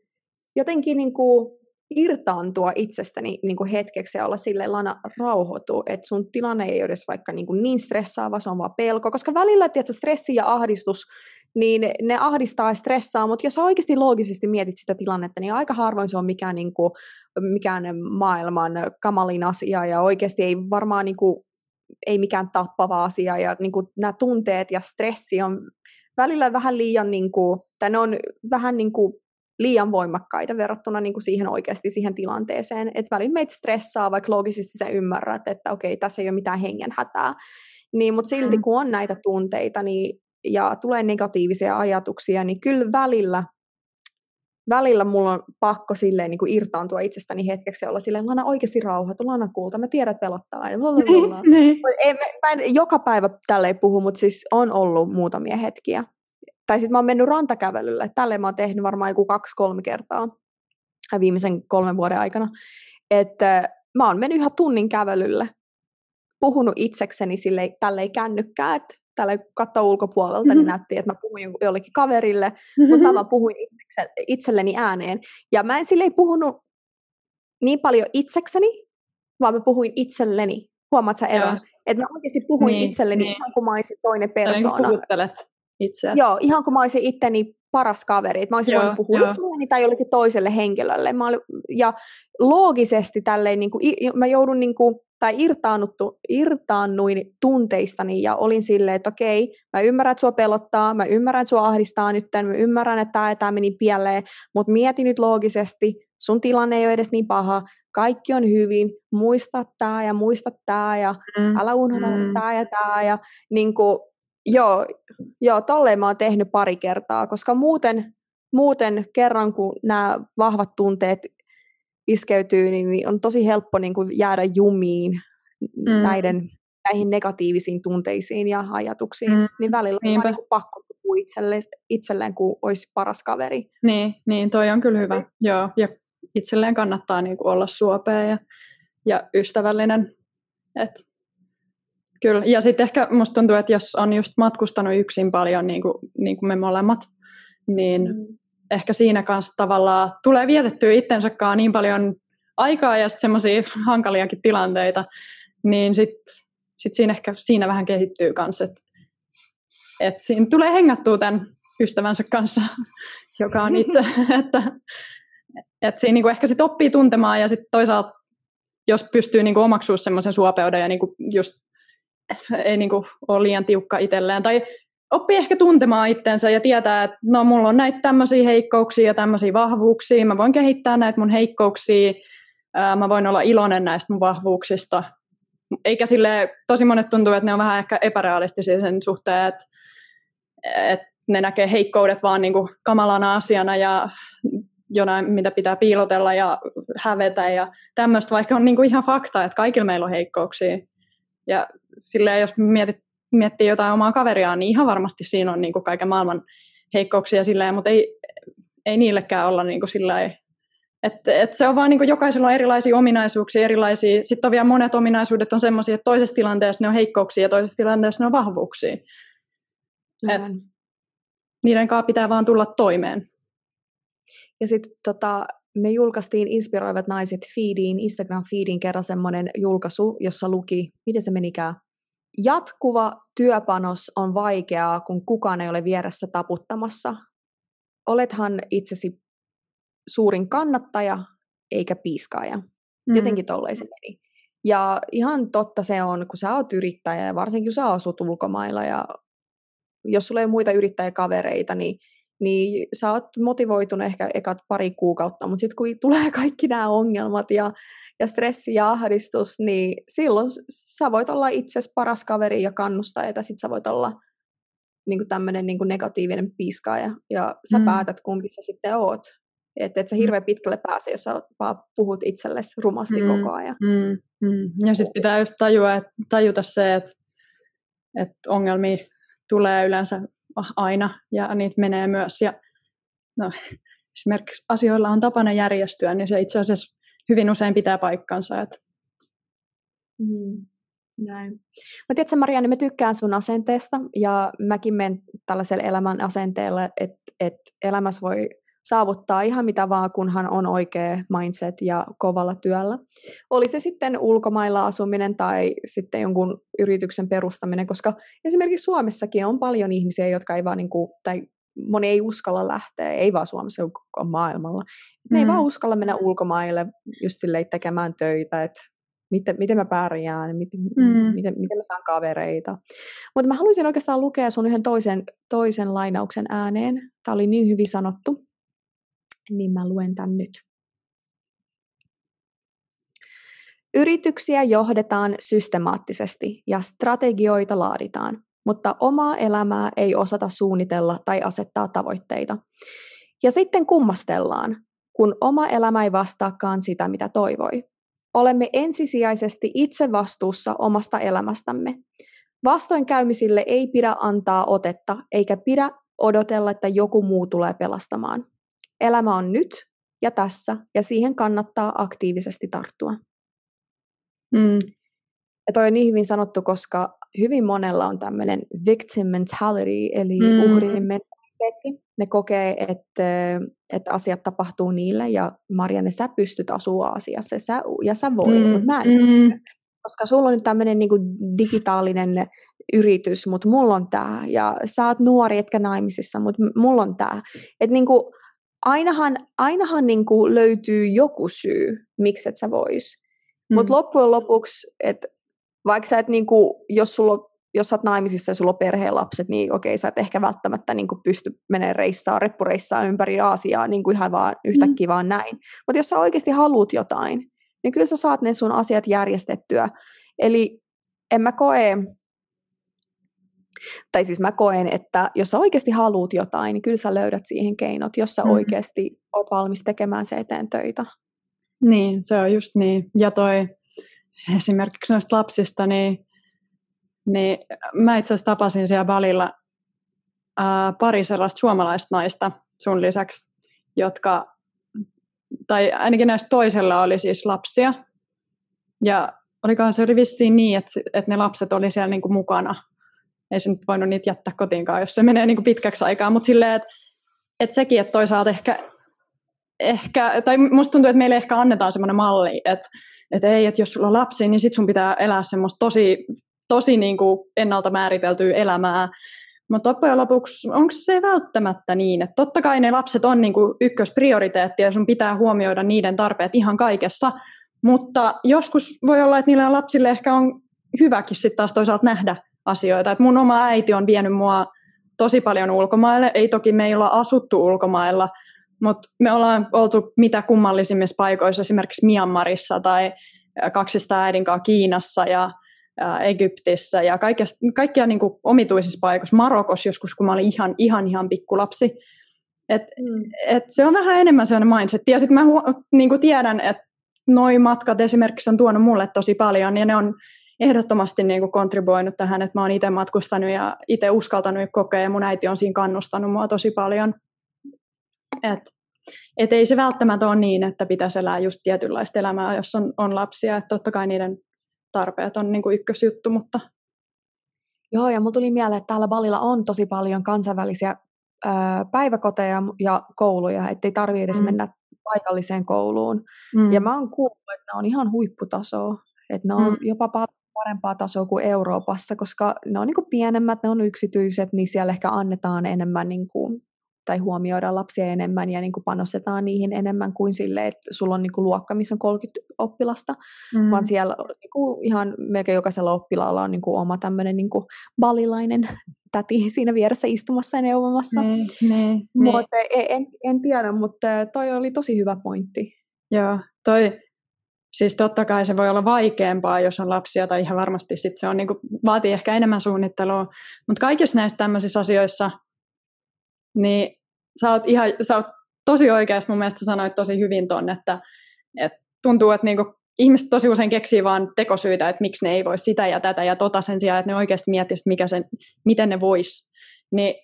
Speaker 2: jotenkin niin kuin irtaantua itsestäni niin kuin hetkeksi ja olla silleen lana rauhoitu, että sun tilanne ei ole edes vaikka niin, kuin niin stressaava, se on vaan pelko, koska välillä tiedätkö, stressi ja ahdistus, niin ne ahdistaa ja stressaa, mutta jos oikeasti loogisesti mietit sitä tilannetta, niin aika harvoin se on mikään, niin kuin, mikään maailman kamalin asia ja oikeasti ei varmaan niin kuin, ei mikään tappava asia ja niin kuin, nämä tunteet ja stressi on välillä vähän liian, niin kuin, tai ne on vähän niin kuin liian voimakkaita verrattuna niin kuin siihen oikeasti siihen tilanteeseen. Että välillä meitä stressaa, vaikka loogisesti sä ymmärrät, että okei, tässä ei ole mitään hengen hätää. Niin, mutta silti mm. kun on näitä tunteita niin, ja tulee negatiivisia ajatuksia, niin kyllä välillä, välillä mulla on pakko silleen niin kuin irtaantua itsestäni hetkeksi ja olla silleen, Lana oikeasti rauhoitu, Lana kulta, mä tiedän, että pelottaa. Ja niin. ei, mä en joka päivä tälleen puhu, mutta siis on ollut muutamia hetkiä tai sitten mä oon mennyt rantakävelylle. Tälle mä oon tehnyt varmaan joku kaksi-kolme kertaa viimeisen kolmen vuoden aikana. Että mä oon mennyt ihan tunnin kävelylle. puhunut itsekseni sille, tälleen kännykkää, että tällä katto ulkopuolelta, mm-hmm. niin näytti, että mä puhuin jollekin kaverille, mm-hmm. mutta mä puhuin itselleni ääneen. Ja mä en silleen puhunut niin paljon itsekseni, vaan mä puhuin itselleni. Huomaat sä eron? Että mä oikeasti puhuin niin, itselleni niin. ihan kuin mä olisin toinen persoona.
Speaker 1: Niin itseäsi.
Speaker 2: Joo, ihan kuin mä olisin itteni paras kaveri. Että mä olisin joo, voinut puhua itselleni tai jollekin toiselle henkilölle. Mä olin, ja loogisesti tälleen, niin kuin, mä joudun niin kuin, tai irtaannuttu, irtaannuin tunteistani ja olin silleen, että okei, mä ymmärrän, että sua pelottaa, mä ymmärrän, että sua ahdistaa nyt, mä ymmärrän, että tämä, tämä meni pieleen, mutta mieti nyt loogisesti, sun tilanne ei ole edes niin paha, kaikki on hyvin, muista tämä ja muista tämä ja mm. älä unohda mm. tämä ja tämä ja niin kuin, joo, joo, tolleen mä oon tehnyt pari kertaa, koska muuten, muuten kerran kun nämä vahvat tunteet iskeytyy, niin, niin on tosi helppo niin kuin jäädä jumiin mm. näiden, näihin negatiivisiin tunteisiin ja ajatuksiin, mm. niin välillä on niin pakko puhua itselleen, itselleen, kun olisi paras kaveri.
Speaker 1: Niin, niin toi on kyllä hyvä. Joo, ja itselleen kannattaa niin kuin olla suopea ja, ja ystävällinen. Et, kyllä. Ja sitten ehkä musta tuntuu, että jos on just matkustanut yksin paljon, niin kuin, niin kuin me molemmat, niin mm ehkä siinä kanssa tavallaan tulee vietettyä itsensäkaan niin paljon aikaa ja sitten semmoisia hankaliakin tilanteita, niin sitten sit siinä ehkä siinä vähän kehittyy kanssa, että et siinä tulee hengattua tämän ystävänsä kanssa, joka on itse, että et siinä niinku ehkä sit oppii tuntemaan ja sitten toisaalta jos pystyy niinku omaksua semmoisen suopeuden ja niinku just ei niinku ole liian tiukka itselleen tai oppii ehkä tuntemaan itsensä ja tietää, että no mulla on näitä tämmöisiä heikkouksia ja tämmöisiä vahvuuksia, mä voin kehittää näitä mun heikkouksia, mä voin olla iloinen näistä mun vahvuuksista. Eikä sille tosi monet tuntuu, että ne on vähän ehkä epärealistisia sen suhteen, että, että ne näkee heikkoudet vaan niin kuin kamalana asiana ja jonain, mitä pitää piilotella ja hävetä ja tämmöistä, vaikka on niin kuin ihan fakta, että kaikilla meillä on heikkouksia. Ja silleen, jos mietit miettii jotain omaa kaveriaan, niin ihan varmasti siinä on niin kuin kaiken maailman heikkouksia silleen, mutta ei, ei niillekään olla niin kuin silleen, että, että se on vaan niin jokaisella on erilaisia ominaisuuksia, erilaisia, sitten on vielä monet ominaisuudet on sellaisia, että toisessa tilanteessa ne on heikkouksia ja toisessa tilanteessa ne on vahvuuksia. Et niiden kanssa pitää vaan tulla toimeen.
Speaker 2: Ja sitten tota, me julkaistiin Inspiroivat naiset feediin, Instagram-feediin kerran semmoinen julkaisu, jossa luki, miten se menikään, Jatkuva työpanos on vaikeaa, kun kukaan ei ole vieressä taputtamassa. Olethan itsesi suurin kannattaja eikä piiskaaja. Mm. Jotenkin tolleen se meni. Ja ihan totta se on, kun sä oot yrittäjä ja varsinkin kun sä asut ulkomailla ja jos sulla ei ole muita yrittäjäkavereita, niin, niin sä oot motivoitunut ehkä ekat pari kuukautta, mutta sitten kun tulee kaikki nämä ongelmat ja ja stressi ja ahdistus, niin silloin sä voit olla itsesi paras kaveri ja kannustaja, ja sit sä voit olla niin tämmöinen niin negatiivinen piiskaaja, ja sä mm. päätät, kumpi sä sitten oot. Että et sä mm. hirveän pitkälle pääse, jos sä vaan puhut itsellesi rumasti mm. koko ajan.
Speaker 1: Mm. Mm. Ja sitten pitää just tajua, et, tajuta se, että et ongelmia tulee yleensä aina, ja niitä menee myös. Ja no, esimerkiksi asioilla on tapana järjestyä, niin se itse asiassa hyvin usein pitää paikkansa. Että.
Speaker 2: Mm, näin. Mä tiedätkö Marianne, mä tykkään sun asenteesta ja mäkin menen tällaisella elämän asenteella, että, että elämässä voi saavuttaa ihan mitä vaan, kunhan on oikea mindset ja kovalla työllä. Oli se sitten ulkomailla asuminen tai sitten jonkun yrityksen perustaminen, koska esimerkiksi Suomessakin on paljon ihmisiä, jotka ei vaan niin kuin, tai moni ei uskalla lähteä, ei vaan Suomessa, vaan maailmalla. Ne mm. ei vaan uskalla mennä ulkomaille just tekemään töitä, että miten, miten mä pärjään, miten, mm. miten, miten mä saan kavereita. Mutta mä haluaisin oikeastaan lukea sun yhden toisen, toisen lainauksen ääneen. Tämä oli niin hyvin sanottu, niin mä luen tämän nyt. Yrityksiä johdetaan systemaattisesti ja strategioita laaditaan mutta omaa elämää ei osata suunnitella tai asettaa tavoitteita. Ja sitten kummastellaan, kun oma elämä ei vastaakaan sitä, mitä toivoi. Olemme ensisijaisesti itse vastuussa omasta elämästämme. Vastoinkäymisille ei pidä antaa otetta, eikä pidä odotella, että joku muu tulee pelastamaan. Elämä on nyt ja tässä, ja siihen kannattaa aktiivisesti tarttua.
Speaker 1: Mm.
Speaker 2: toi on niin hyvin sanottu, koska hyvin monella on tämmöinen victim mentality, eli mm. uhrin mentaliteetti. Ne kokee, että, että asiat tapahtuu niille, ja Marianne, sä pystyt asua asiassa, ja sä, ja sä voit, mm. mutta mä en. Mm. Koska sulla on nyt tämmöinen niin digitaalinen yritys, mutta mulla on tämä, ja sä oot nuori etkä naimisissa, mutta mulla on tämä. Että niin kuin, ainahan, ainahan niin kuin löytyy joku syy, miksi et sä vois. Mm. Mutta loppujen lopuksi, että vaikka sä et niin kuin, jos sulla jos sä oot naimisissa ja sulla on perheen lapset, niin okei, sä et ehkä välttämättä niin kuin pysty menemään reissaa, reppureissaa ympäri Aasiaa niin kuin ihan vaan yhtäkkiä mm. vaan näin. Mutta jos sä oikeasti haluat jotain, niin kyllä sä saat ne sun asiat järjestettyä. Eli en mä koe, tai siis mä koen, että jos sä oikeasti haluat jotain, niin kyllä sä löydät siihen keinot, jos sä mm. oikeasti oot valmis tekemään se eteen töitä.
Speaker 1: Niin, se on just niin. Ja toi esimerkiksi noista lapsista, niin, niin mä itse asiassa tapasin siellä Balilla ää, pari sellaista suomalaista naista sun lisäksi, jotka, tai ainakin näistä toisella oli siis lapsia. Ja olikohan se oli vissiin niin, että, että ne lapset oli siellä niin kuin mukana ei se nyt voinut niitä jättää kotiinkaan, jos se menee niin kuin pitkäksi aikaa, mutta silleen, että, että sekin, että toisaalta ehkä, ehkä, tai musta tuntuu, että meille ehkä annetaan semmoinen malli, että, että ei, että jos sulla on lapsi, niin sit sun pitää elää semmoista tosi, tosi niin kuin ennalta määriteltyä elämää, mutta loppujen lopuksi onko se välttämättä niin, että totta kai ne lapset on niin kuin ykkösprioriteetti ja sun pitää huomioida niiden tarpeet ihan kaikessa, mutta joskus voi olla, että niillä lapsille ehkä on hyväkin sitten taas toisaalta nähdä asioita. Et mun oma äiti on vienyt mua tosi paljon ulkomaille. Ei toki meillä asuttu ulkomailla, mutta me ollaan oltu mitä kummallisimmissa paikoissa, esimerkiksi Myanmarissa tai kaksista äidin kanssa Kiinassa ja Egyptissä ja kaikkia, kaikkia niin kuin omituisissa paikoissa. Marokossa joskus, kun mä olin ihan, ihan, ihan pikkulapsi. Et, mm. et se on vähän enemmän sellainen mindset. Ja sitten mä niin kuin tiedän, että noi matkat esimerkiksi on tuonut mulle tosi paljon ja ne on ehdottomasti niin kuin kontribuoinut tähän, että mä oon itse matkustanut ja itse uskaltanut kokea ja mun äiti on siinä kannustanut mua tosi paljon. Et, et ei se välttämättä ole niin, että pitäisi elää just tietynlaista elämää, jos on, on lapsia. Että totta kai niiden tarpeet on niin kuin ykkösjuttu, mutta...
Speaker 2: Joo, ja mun tuli mieleen, että täällä Balilla on tosi paljon kansainvälisiä ö, päiväkoteja ja kouluja, ettei tarvitse edes mm. mennä paikalliseen kouluun. Mm. Ja mä oon kuullut, että ne on ihan huipputasoa. Että ne on mm. jopa paljon parempaa tasoa kuin Euroopassa, koska ne on niin kuin pienemmät, ne on yksityiset, niin siellä ehkä annetaan enemmän niin kuin, tai huomioidaan lapsia enemmän ja niin kuin panostetaan niihin enemmän kuin sille, että sulla on niin kuin luokka, missä on 30 oppilasta, mm. vaan siellä niin kuin ihan melkein jokaisella oppilaalla on niin kuin oma tämmöinen niin kuin balilainen täti siinä vieressä istumassa ja neuvomassa. Ne, ne, mutta en, en, en tiedä, mutta toi oli tosi hyvä pointti.
Speaker 1: Joo, toi Siis totta kai se voi olla vaikeampaa, jos on lapsia, tai ihan varmasti sit se on, niin kuin, vaatii ehkä enemmän suunnittelua. Mutta kaikissa näissä tämmöisissä asioissa, niin sä oot, ihan, sä oot tosi oikeasti mun mielestä sanoit tosi hyvin ton, että, että tuntuu, että niinku ihmiset tosi usein keksii vaan tekosyitä, että miksi ne ei voi sitä ja tätä ja tota sen sijaan, että ne oikeasti miettisivät, mikä sen, miten ne vois. Niin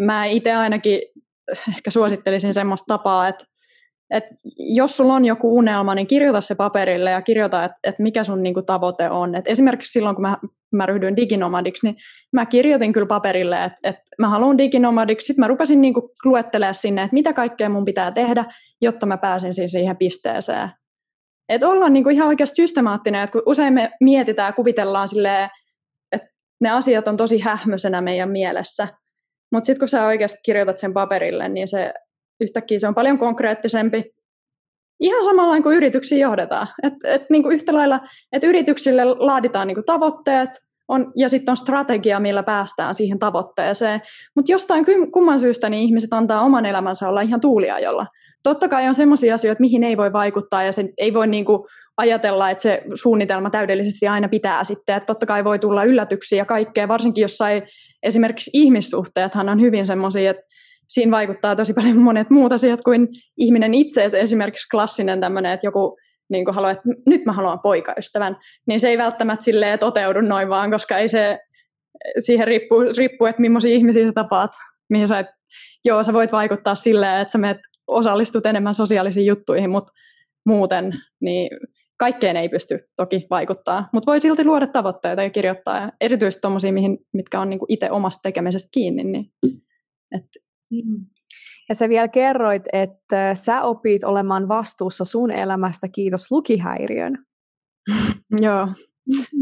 Speaker 1: mä itse ainakin ehkä suosittelisin semmoista tapaa, että et jos sulla on joku unelma, niin kirjoita se paperille ja kirjoita, että et mikä sun niinku tavoite on. Et esimerkiksi silloin, kun mä, mä ryhdyin diginomadiksi, niin mä kirjoitin kyllä paperille, että et mä haluan diginomadiksi. Sitten mä rupesin niinku luettelemaan sinne, että mitä kaikkea mun pitää tehdä, jotta mä pääsin siihen pisteeseen. Että ollaan niinku ihan oikeasti systemaattinen, että kun usein me mietitään ja kuvitellaan silleen, että ne asiat on tosi hähmöisenä meidän mielessä. Mutta sitten kun sä oikeasti kirjoitat sen paperille, niin se yhtäkkiä se on paljon konkreettisempi. Ihan samalla kuin yrityksiä johdetaan. Et, et, niin kuin yhtä lailla, että yrityksille laaditaan niin kuin tavoitteet, on, ja sitten on strategia, millä päästään siihen tavoitteeseen. Mutta jostain kumman syystä niin ihmiset antaa oman elämänsä olla ihan tuuliajolla. Totta kai on sellaisia asioita, mihin ei voi vaikuttaa, ja se ei voi niinku ajatella, että se suunnitelma täydellisesti aina pitää sitten. Että totta kai voi tulla yllätyksiä ja kaikkea, varsinkin jossain esimerkiksi ihmissuhteethan on hyvin semmoisia, että siinä vaikuttaa tosi paljon monet muut asiat kuin ihminen itse. Esimerkiksi klassinen tämmöinen, että joku niin haluaa, että nyt mä haluan poikaystävän, niin se ei välttämättä silleen toteudu noin vaan, koska ei se, siihen riippuu, riippuu että millaisia ihmisiä sä tapaat, mihin sä et, joo, sä voit vaikuttaa silleen, että sä menet, osallistut enemmän sosiaalisiin juttuihin, mutta muuten, niin kaikkeen ei pysty toki vaikuttaa, mutta voi silti luoda tavoitteita ja kirjoittaa, ja erityisesti tuommoisia, mitkä on niinku itse omasta tekemisestä kiinni. Niin, et.
Speaker 2: Mm. Ja sä vielä kerroit, että sä opit olemaan vastuussa sun elämästä, kiitos lukihäiriön.
Speaker 1: Joo.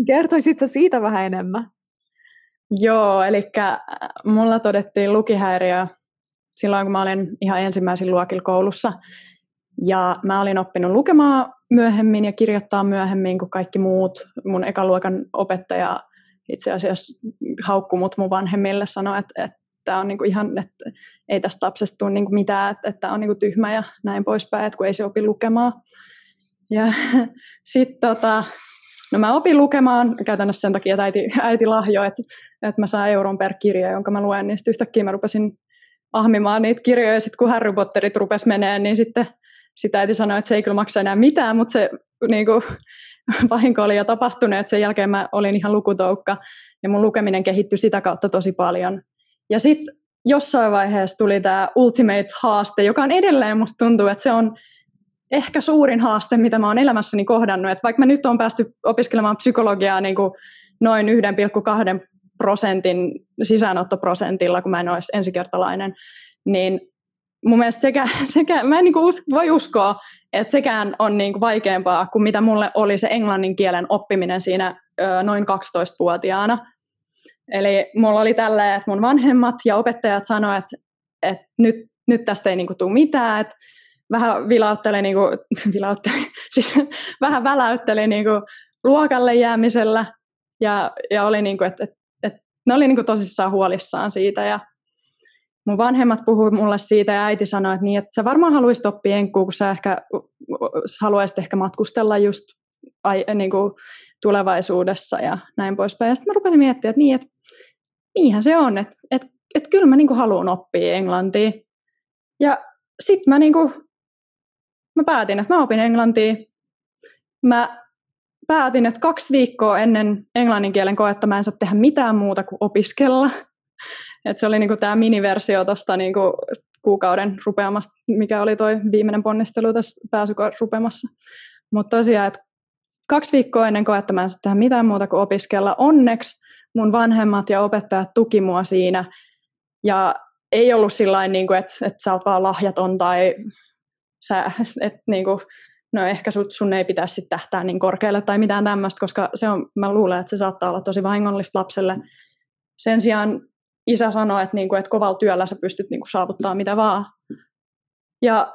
Speaker 2: Kertoisitko siitä vähän enemmän?
Speaker 1: Joo, eli äh, mulla todettiin lukihäiriö silloin, kun mä olin ihan ensimmäisin luokilla koulussa. Ja mä olin oppinut lukemaan myöhemmin ja kirjoittaa myöhemmin kuin kaikki muut. Mun ekaluokan opettaja itse asiassa haukkui mut mun vanhemmille, sanoi, että, että tämä on niinku ihan, että ei tästä lapsesta tule niinku mitään, että, on niinku tyhmä ja näin poispäin, että kun ei se opi lukemaan. Ja sitten tota, no mä opin lukemaan käytännössä sen takia, että äiti, äiti lahjoi, että, että mä saan euron per kirja, jonka mä luen, niin sitten yhtäkkiä mä rupesin ahmimaan niitä kirjoja, ja sitten kun Harry Potterit rupes menee, niin sitten sitä äiti sanoi, että se ei kyllä maksa enää mitään, mutta se niin kuin, vahinko oli jo tapahtunut, että sen jälkeen mä olin ihan lukutoukka, ja mun lukeminen kehittyi sitä kautta tosi paljon. Ja sitten jossain vaiheessa tuli tämä Ultimate-haaste, joka on edelleen, musta tuntuu, että se on ehkä suurin haaste, mitä mä oon elämässäni kohdannut. Et vaikka mä nyt oon päästy opiskelemaan psykologiaa niin kuin noin 1,2 prosentin sisäänottoprosentilla, kun mä en olisi ensikertalainen, niin mun mielestä sekä, sekä mä en niin kuin voi uskoa, että sekään on niin kuin vaikeampaa kuin mitä mulle oli se englannin kielen oppiminen siinä ö, noin 12-vuotiaana. Eli mulla oli tällä, että mun vanhemmat ja opettajat sanoivat, että, että nyt, nyt tästä ei niin kuin tule mitään, että vähän vilautteli, niin kuin, vilautteli siis vähän väläytteli niin kuin luokalle jäämisellä ja, ja oli niin kuin, että, että, että ne oli niin kuin tosissaan huolissaan siitä ja mun vanhemmat puhuivat mulle siitä ja äiti sanoi, että, niin, että sä varmaan haluaisit oppia enkkuu, kun sä ehkä haluaisit ehkä matkustella just ai, niin kuin tulevaisuudessa ja näin poispäin. Ja sitten mä rupesin miettimään, että, niin, että niinhän se on, että, että, että kyllä mä niin kuin haluan oppia englantia. Ja sitten mä, niin kuin, mä päätin, että mä opin englantia. Mä päätin, että kaksi viikkoa ennen englannin kielen koetta mä en saa tehdä mitään muuta kuin opiskella. Et se oli niinku tämä miniversio tuosta niinku kuukauden rupeamasta, mikä oli toi viimeinen ponnistelu tässä pääsyrupeamassa. Mutta tosiaan, että kaksi viikkoa ennen koetta mä en saa tehdä mitään muuta kuin opiskella. Onneksi mun vanhemmat ja opettajat tuki mua siinä. Ja ei ollut sillä niin että, että sä oot vaan lahjaton tai sä, että niin kuin, no ehkä sun, sun ei pitäisi sitten tähtää niin korkealle tai mitään tämmöistä, koska se on, mä luulen, että se saattaa olla tosi vahingollista lapselle. Sen sijaan isä sanoi, että, niin kuin, että kovalla työllä sä pystyt niin kuin, saavuttaa mitä vaan. Ja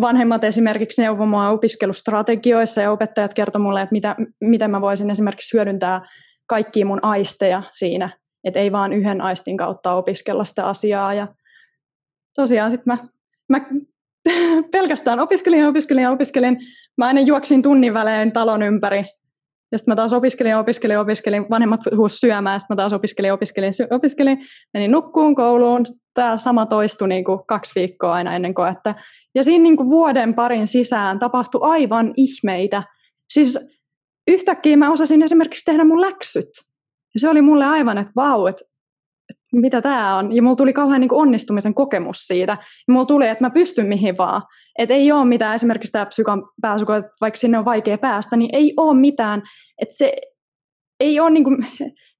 Speaker 1: vanhemmat esimerkiksi neuvoi mua opiskelustrategioissa ja opettajat kertoi mulle, että mitä, miten mä voisin esimerkiksi hyödyntää kaikkia mun aisteja siinä, että ei vaan yhden aistin kautta opiskella sitä asiaa. Ja tosiaan sitten mä, mä pelkästään opiskelin ja opiskelin ja opiskelin. Mä aina juoksin tunnin välein talon ympäri ja sitten mä taas opiskelin, opiskelin, opiskelin, vanhemmat huus syömään, sitten mä taas opiskelin, opiskelin, opiskelin, menin nukkuun kouluun, tämä sama toistui niin kuin kaksi viikkoa aina ennen koetta. Ja siinä niin kuin vuoden parin sisään tapahtui aivan ihmeitä. Siis yhtäkkiä mä osasin esimerkiksi tehdä mun läksyt. Ja se oli mulle aivan, että vau, että mitä tämä on. Ja mulla tuli kauhean niin onnistumisen kokemus siitä. Ja mulla tuli, että mä pystyn mihin vaan. Että ei ole mitään, esimerkiksi tämä psykan pääsyko, että vaikka sinne on vaikea päästä, niin ei ole mitään, että se ei ole niin kuin,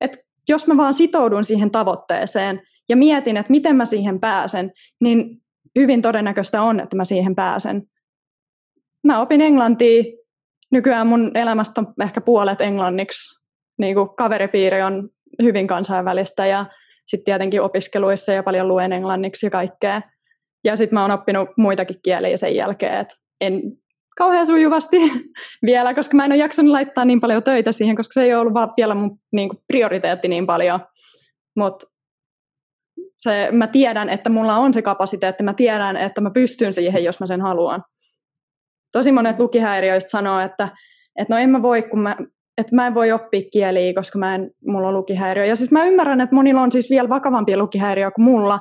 Speaker 1: että jos mä vaan sitoudun siihen tavoitteeseen ja mietin, että miten mä siihen pääsen, niin hyvin todennäköistä on, että mä siihen pääsen. Mä opin englantia, nykyään mun elämästä on ehkä puolet englanniksi, niin kuin kaveripiiri on hyvin kansainvälistä ja sitten tietenkin opiskeluissa ja paljon luen englanniksi ja kaikkea. Ja sitten mä oon oppinut muitakin kieliä sen jälkeen, että en kauhean sujuvasti vielä, koska mä en ole jaksanut laittaa niin paljon töitä siihen, koska se ei ollut vaan vielä mun niin kuin prioriteetti niin paljon. Mutta mä tiedän, että mulla on se kapasiteetti, mä tiedän, että mä pystyn siihen, jos mä sen haluan. Tosi monet lukihäiriöistä sanoo, että, että no en mä voi, kun mä että mä en voi oppia kieliä, koska mä en, mulla on lukihäiriö. Ja siis mä ymmärrän, että monilla on siis vielä vakavampia lukihäiriöitä kuin mulla,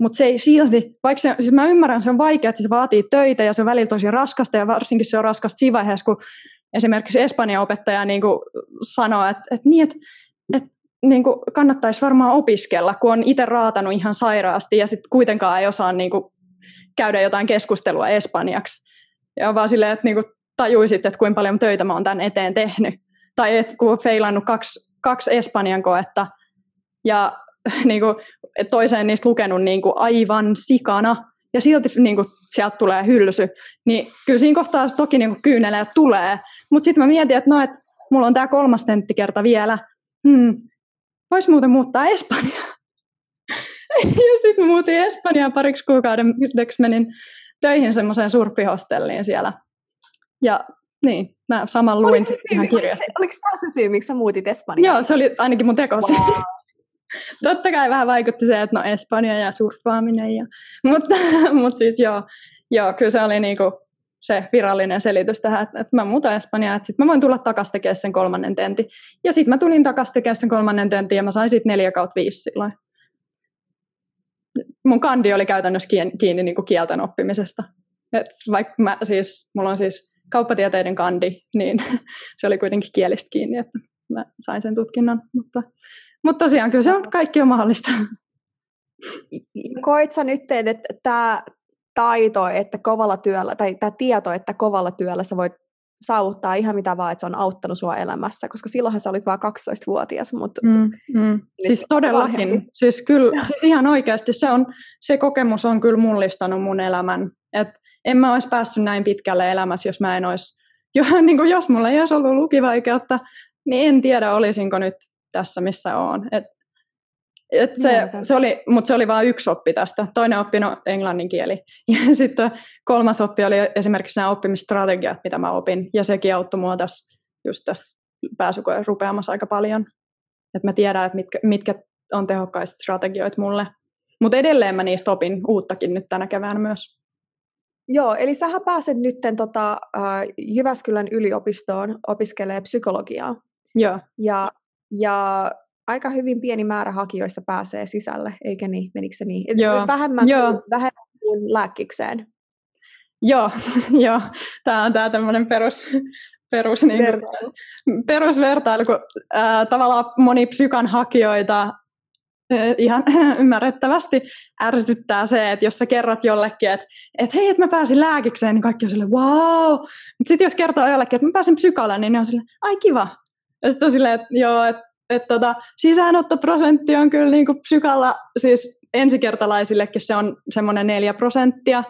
Speaker 1: mutta se ei silti, vaikka se, siis mä ymmärrän, se on vaikea, että se vaatii töitä ja se on välillä tosi raskasta ja varsinkin se on raskasta siinä vaiheessa, kun esimerkiksi Espanjan opettaja niin sanoo, että, että niin, että, että niin kuin kannattaisi varmaan opiskella, kun on itse raatanut ihan sairaasti ja sitten kuitenkaan ei osaa niin kuin käydä jotain keskustelua espanjaksi. Ja vaan silleen, että niin kuin, tajuisit, että kuinka paljon töitä mä oon tämän eteen tehnyt. Tai että kun feilannut kaksi, kaksi Espanjan koetta ja niin kuin, toiseen niistä lukenut niin kuin aivan sikana, ja silti niin kuin, sieltä tulee hylsy, niin kyllä siinä kohtaa toki niin kyyneleet tulee. Mutta sitten mä mietin, että no, et, mulla on tämä kolmas tenttikerta vielä, hmm, vois muuten muuttaa Espanjaan. ja sitten muutin Espanjaan pariksi kuukauden, menin töihin semmoiseen surppihostelliin siellä. Ja niin, mä saman luin
Speaker 2: oliko se syy, ihan kirjasta. Oliko, oliko tämä se syy, miksi sä muutit Espanjaan?
Speaker 1: Joo, se oli ainakin mun tekosi. Wow. Totta kai vähän vaikutti se, että no Espanja ja surffaaminen. Ja, mutta, mutta siis joo, joo, kyllä se oli niinku se virallinen selitys tähän, että, että mä muutan Espanjaan, että sitten mä voin tulla takaisin tekemään sen kolmannen tentin. Ja sitten mä tulin takaisin tekemään sen kolmannen tentin ja mä sain sitten neljä kautta viisi silloin. Mun kandi oli käytännössä kiinni, niin kuin kielten oppimisesta. Et vaikka mä siis, mulla on siis kauppatieteiden kandi, niin se oli kuitenkin kielistä kiinni, että mä sain sen tutkinnon. Mutta, mutta tosiaan kyllä se on, kaikki on mahdollista.
Speaker 2: Koit sä nyt, että tämä taito, että kovalla työllä, tai tämä tieto, että kovalla työllä sä voit saavuttaa ihan mitä vaan, että se on auttanut sua elämässä, koska silloinhan sä olit vain 12-vuotias. Mutta mm,
Speaker 1: mm. Siis todellakin, siis kyllä, siis ihan oikeasti se, on, se kokemus on kyllä mullistanut mun elämän. Et en mä olisi päässyt näin pitkälle elämässä, jos mä en olisi, jo, niin kuin jos mulla ei olisi ollut lukivaikeutta, niin en tiedä olisinko nyt tässä, missä oon. Et et se, se oli, mutta se oli vain yksi oppi tästä. Toinen oppi on no, englannin kieli. Ja sitten kolmas oppi oli esimerkiksi nämä oppimisstrategiat, mitä mä opin. Ja sekin auttoi mua tässä, just tässä pääsykoen rupeamassa aika paljon. Että mä tiedän, että mitkä, mitkä on tehokkaista strategioita mulle. Mutta edelleen mä niistä opin uuttakin nyt tänä keväänä myös.
Speaker 2: Joo, eli sähän pääset nyt tota, Jyväskylän yliopistoon opiskelee psykologiaa.
Speaker 1: Joo.
Speaker 2: Ja, ja aika hyvin pieni määrä hakijoista pääsee sisälle, eikä niin? Menikö se niin? Joo. Vähemmän, Joo. Kuin, vähemmän kuin lääkkikseen.
Speaker 1: Joo, joo. Tämä on tämä tämmöinen perus, perus, niin vertailu. perusvertailu, kun ää, tavallaan moni psykan hakijoita ihan ymmärrettävästi ärsyttää se, että jos sä kerrot jollekin, että, että hei, että mä pääsin lääkikseen, niin kaikki on silleen, wow. Mutta sitten jos kertoo jollekin, että mä pääsin psykalle, niin ne on silleen, ai kiva. Ja sitten on silleen, että joo, että että tota, sisäänottoprosentti on kyllä niin kuin psykalla, siis ensikertalaisillekin se on semmoinen neljä prosenttia.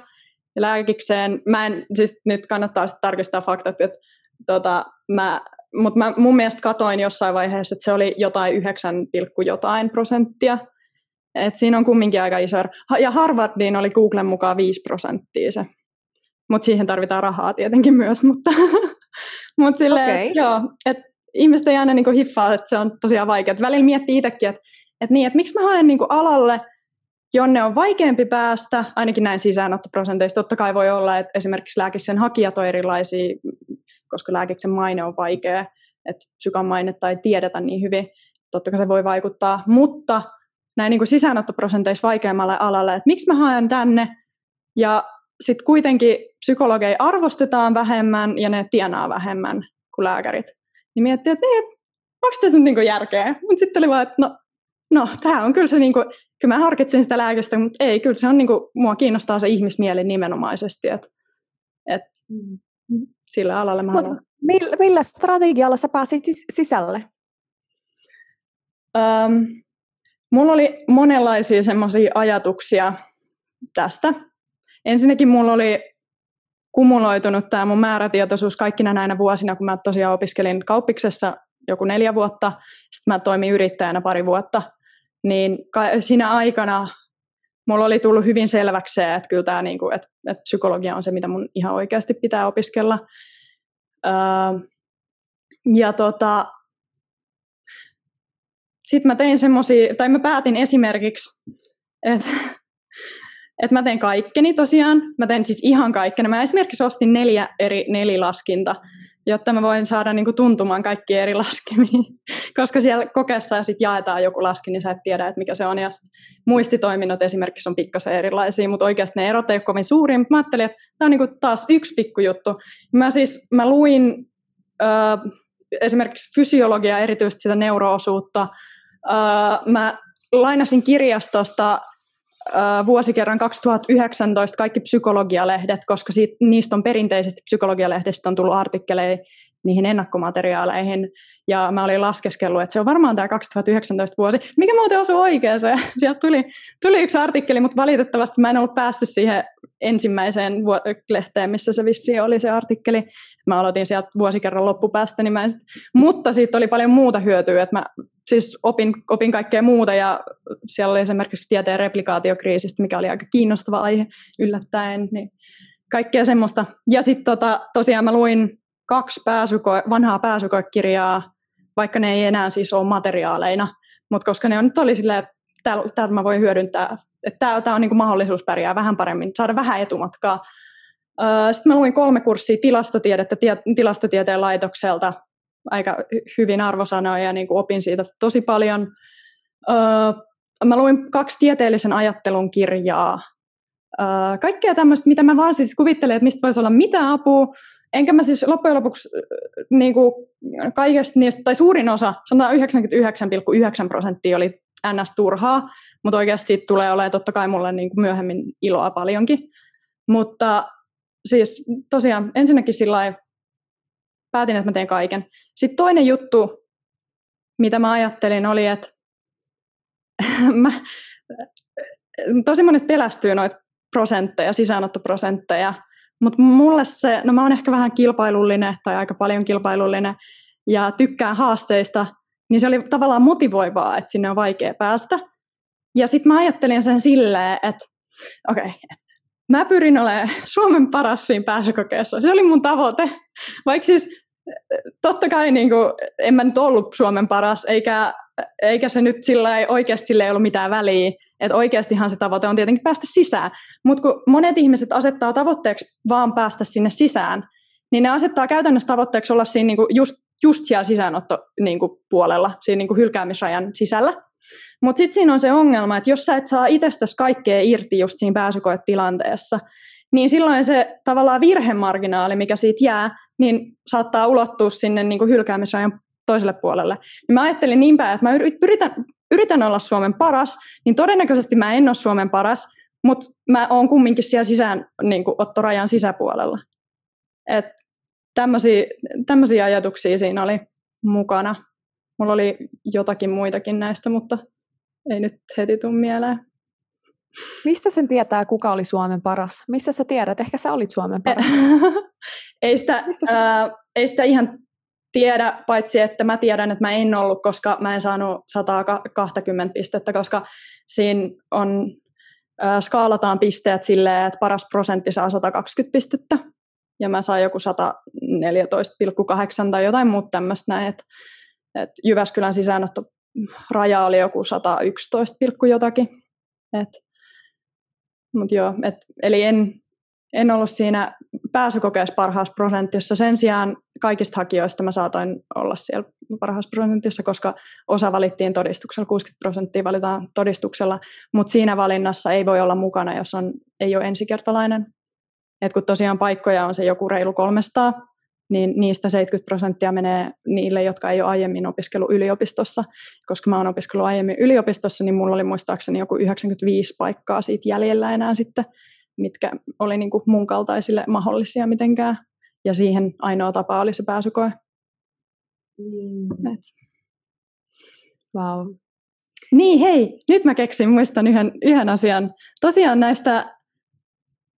Speaker 1: Ja lääkikseen, mä en, siis nyt kannattaa sitten tarkistaa faktat, että tota, mä, mutta mä mun mielestä katoin jossain vaiheessa, että se oli jotain 9, jotain prosenttia. Et siinä on kumminkin aika iso Ja Harvardiin oli Googlen mukaan 5 prosenttia se. Mutta siihen tarvitaan rahaa tietenkin myös, mutta, mut silleen, okay. joo, että ihmiset ei aina niin kuin hiffaa, että se on tosiaan vaikeaa. Välillä miettii itsekin, että, että, niin, että miksi mä haen niin kuin alalle, jonne on vaikeampi päästä, ainakin näin sisäänottoprosenteista. Totta kai voi olla, että esimerkiksi lääkiksen hakijat on erilaisia, koska lääkiksen maine on vaikea, että psykan mainetta ei tiedetä niin hyvin. Totta kai se voi vaikuttaa, mutta näin niin kuin sisäänottoprosenteissa vaikeammalle alalle, että miksi mä haen tänne, ja sitten kuitenkin psykologeja arvostetaan vähemmän ja ne tienaa vähemmän kuin lääkärit. Niin miettii, että, niin, onko tässä nyt niinku järkeä? Mutta sitten oli vaan, että no, no tämä on kyllä se, niinku, kyllä mä harkitsin sitä lääkästä, mutta ei, kyllä se on, niinku, mua kiinnostaa se ihmismieli nimenomaisesti, että et, mm. sillä alalla mä haluan.
Speaker 2: Millä, millä strategialla sä pääsit sisälle?
Speaker 1: Um, mulla oli monenlaisia semmoisia ajatuksia tästä. Ensinnäkin mulla oli kumuloitunut tämä mun määrätietoisuus kaikkina näinä vuosina, kun mä tosiaan opiskelin kauppiksessa joku neljä vuotta, sitten mä toimin yrittäjänä pari vuotta, niin siinä aikana mulla oli tullut hyvin selväksi se, että kyllä tämä, niin kuin, että, että psykologia on se, mitä mun ihan oikeasti pitää opiskella. Öö, ja tota, sitten mä tein semmoisia, tai mä päätin esimerkiksi, että että mä teen kaikkeni tosiaan. Mä teen siis ihan kaikkeni. Mä esimerkiksi ostin neljä eri nelilaskinta, jotta mä voin saada niinku tuntumaan kaikki eri laskemiin. Koska siellä kokeessa sit jaetaan joku laskin, niin sä et tiedä, että mikä se on. Ja muistitoiminnot esimerkiksi on pikkasen erilaisia, mutta oikeasti ne erot ei ole kovin suuria. Mutta mä ajattelin, että tämä on niinku taas yksi pikkujuttu. Mä siis mä luin ö, esimerkiksi fysiologiaa, erityisesti sitä neuroosuutta. Ö, mä lainasin kirjastosta vuosikerran 2019 kaikki psykologialehdet, koska siitä, niistä on perinteisesti psykologialehdistä on tullut artikkeleja niihin ennakkomateriaaleihin, ja mä olin laskeskellut, että se on varmaan tämä 2019 vuosi, mikä muuten osui oikeaan. Sieltä tuli, tuli yksi artikkeli, mutta valitettavasti mä en ollut päässyt siihen ensimmäiseen lehteen, missä se vissi oli se artikkeli. Mä aloitin sieltä vuosikerran loppupäästä, niin mä sit, mutta siitä oli paljon muuta hyötyä, että mä siis opin, opin kaikkea muuta ja siellä oli esimerkiksi tieteen replikaatiokriisistä, mikä oli aika kiinnostava aihe yllättäen, niin kaikkea semmoista. Ja sitten tota, tosiaan mä luin kaksi pääsyko- vanhaa pääsykoekirjaa, vaikka ne ei enää siis ole materiaaleina, mutta koska ne on nyt oli silleen, että täältä mä voin hyödyntää, että tämä on niinku mahdollisuus pärjää vähän paremmin, saada vähän etumatkaa. Sitten mä luin kolme kurssia tilastotiedettä tie, tilastotieteen laitokselta, aika hyvin arvosanoja ja niin kuin opin siitä tosi paljon. Mä luin kaksi tieteellisen ajattelun kirjaa. Kaikkea tämmöistä, mitä mä vaan siis kuvittelen, että mistä voisi olla mitä apua, enkä mä siis loppujen lopuksi niin kuin kaikesta niistä, tai suurin osa, sanotaan 99,9 prosenttia oli ns. turhaa, mutta oikeasti siitä tulee olemaan totta kai mulle niin kuin myöhemmin iloa paljonkin. Mutta siis tosiaan ensinnäkin sillä päätin, että mä teen kaiken. Sitten toinen juttu, mitä mä ajattelin, oli, että mä, tosi monet pelästyy noita prosentteja, sisäänottoprosentteja, mutta mulle se, no mä oon ehkä vähän kilpailullinen tai aika paljon kilpailullinen ja tykkään haasteista, niin se oli tavallaan motivoivaa, että sinne on vaikea päästä. Ja sitten mä ajattelin sen silleen, että okei, okay, mä pyrin olemaan Suomen paras siinä pääsykokeessa. Se oli mun tavoite. Vaikka siis totta kai niin kuin, en mä nyt ollut Suomen paras, eikä, eikä se nyt sillä oikeasti sillä ei ollut mitään väliä. Että oikeastihan se tavoite on tietenkin päästä sisään. Mutta kun monet ihmiset asettaa tavoitteeksi vaan päästä sinne sisään, niin ne asettaa käytännössä tavoitteeksi olla siinä niinku just, just siellä sisäänottopuolella, niinku siinä niinku hylkäämisrajan sisällä. Mutta sitten siinä on se ongelma, että jos sä et saa itsestäsi kaikkea irti just siinä pääsykoetilanteessa, niin silloin se tavallaan virhemarginaali, mikä siitä jää, niin saattaa ulottua sinne niin kuin hylkäämisrajan toiselle puolelle. Niin mä ajattelin niin päin, että mä yritän, yritän olla Suomen paras, niin todennäköisesti mä en ole Suomen paras, mutta mä oon kumminkin siellä sisään niin kuin ottorajan sisäpuolella. Et tämmöisiä ajatuksia siinä oli mukana. Mulla oli jotakin muitakin näistä, mutta ei nyt heti tule mieleen.
Speaker 2: Mistä sen tietää, kuka oli Suomen paras? Missä sä tiedät? Ehkä sä olit Suomen paras.
Speaker 1: ei, sitä, ää, ei sitä ihan tiedä, paitsi että mä tiedän, että mä en ollut, koska mä en saanut 120 pistettä, koska siinä on, ää, skaalataan pisteet silleen, että paras prosentti saa 120 pistettä, ja mä sain joku 114,8 tai jotain muuta tämmöistä näin, että, että Jyväskylän sisäänotto raja oli joku 111, jotakin. Et, mut joo, et, eli en, en ollut siinä pääsykokeessa parhaassa prosentissa. Sen sijaan kaikista hakijoista mä saatoin olla siellä parhaassa prosentissa, koska osa valittiin todistuksella, 60 prosenttia valitaan todistuksella, mutta siinä valinnassa ei voi olla mukana, jos on, ei ole ensikertalainen. Et kun tosiaan paikkoja on se joku reilu 300, niin niistä 70 prosenttia menee niille, jotka ei ole aiemmin opiskellut yliopistossa. Koska mä oon opiskellut aiemmin yliopistossa, niin mulla oli muistaakseni joku 95 paikkaa siitä jäljellä enää sitten, mitkä oli niin kuin mun kaltaisille mahdollisia mitenkään. Ja siihen ainoa tapa oli se pääsykoe. Mm.
Speaker 2: Wow.
Speaker 1: Niin, hei, nyt mä keksin, muistan yhden, yhden asian. Tosiaan näistä,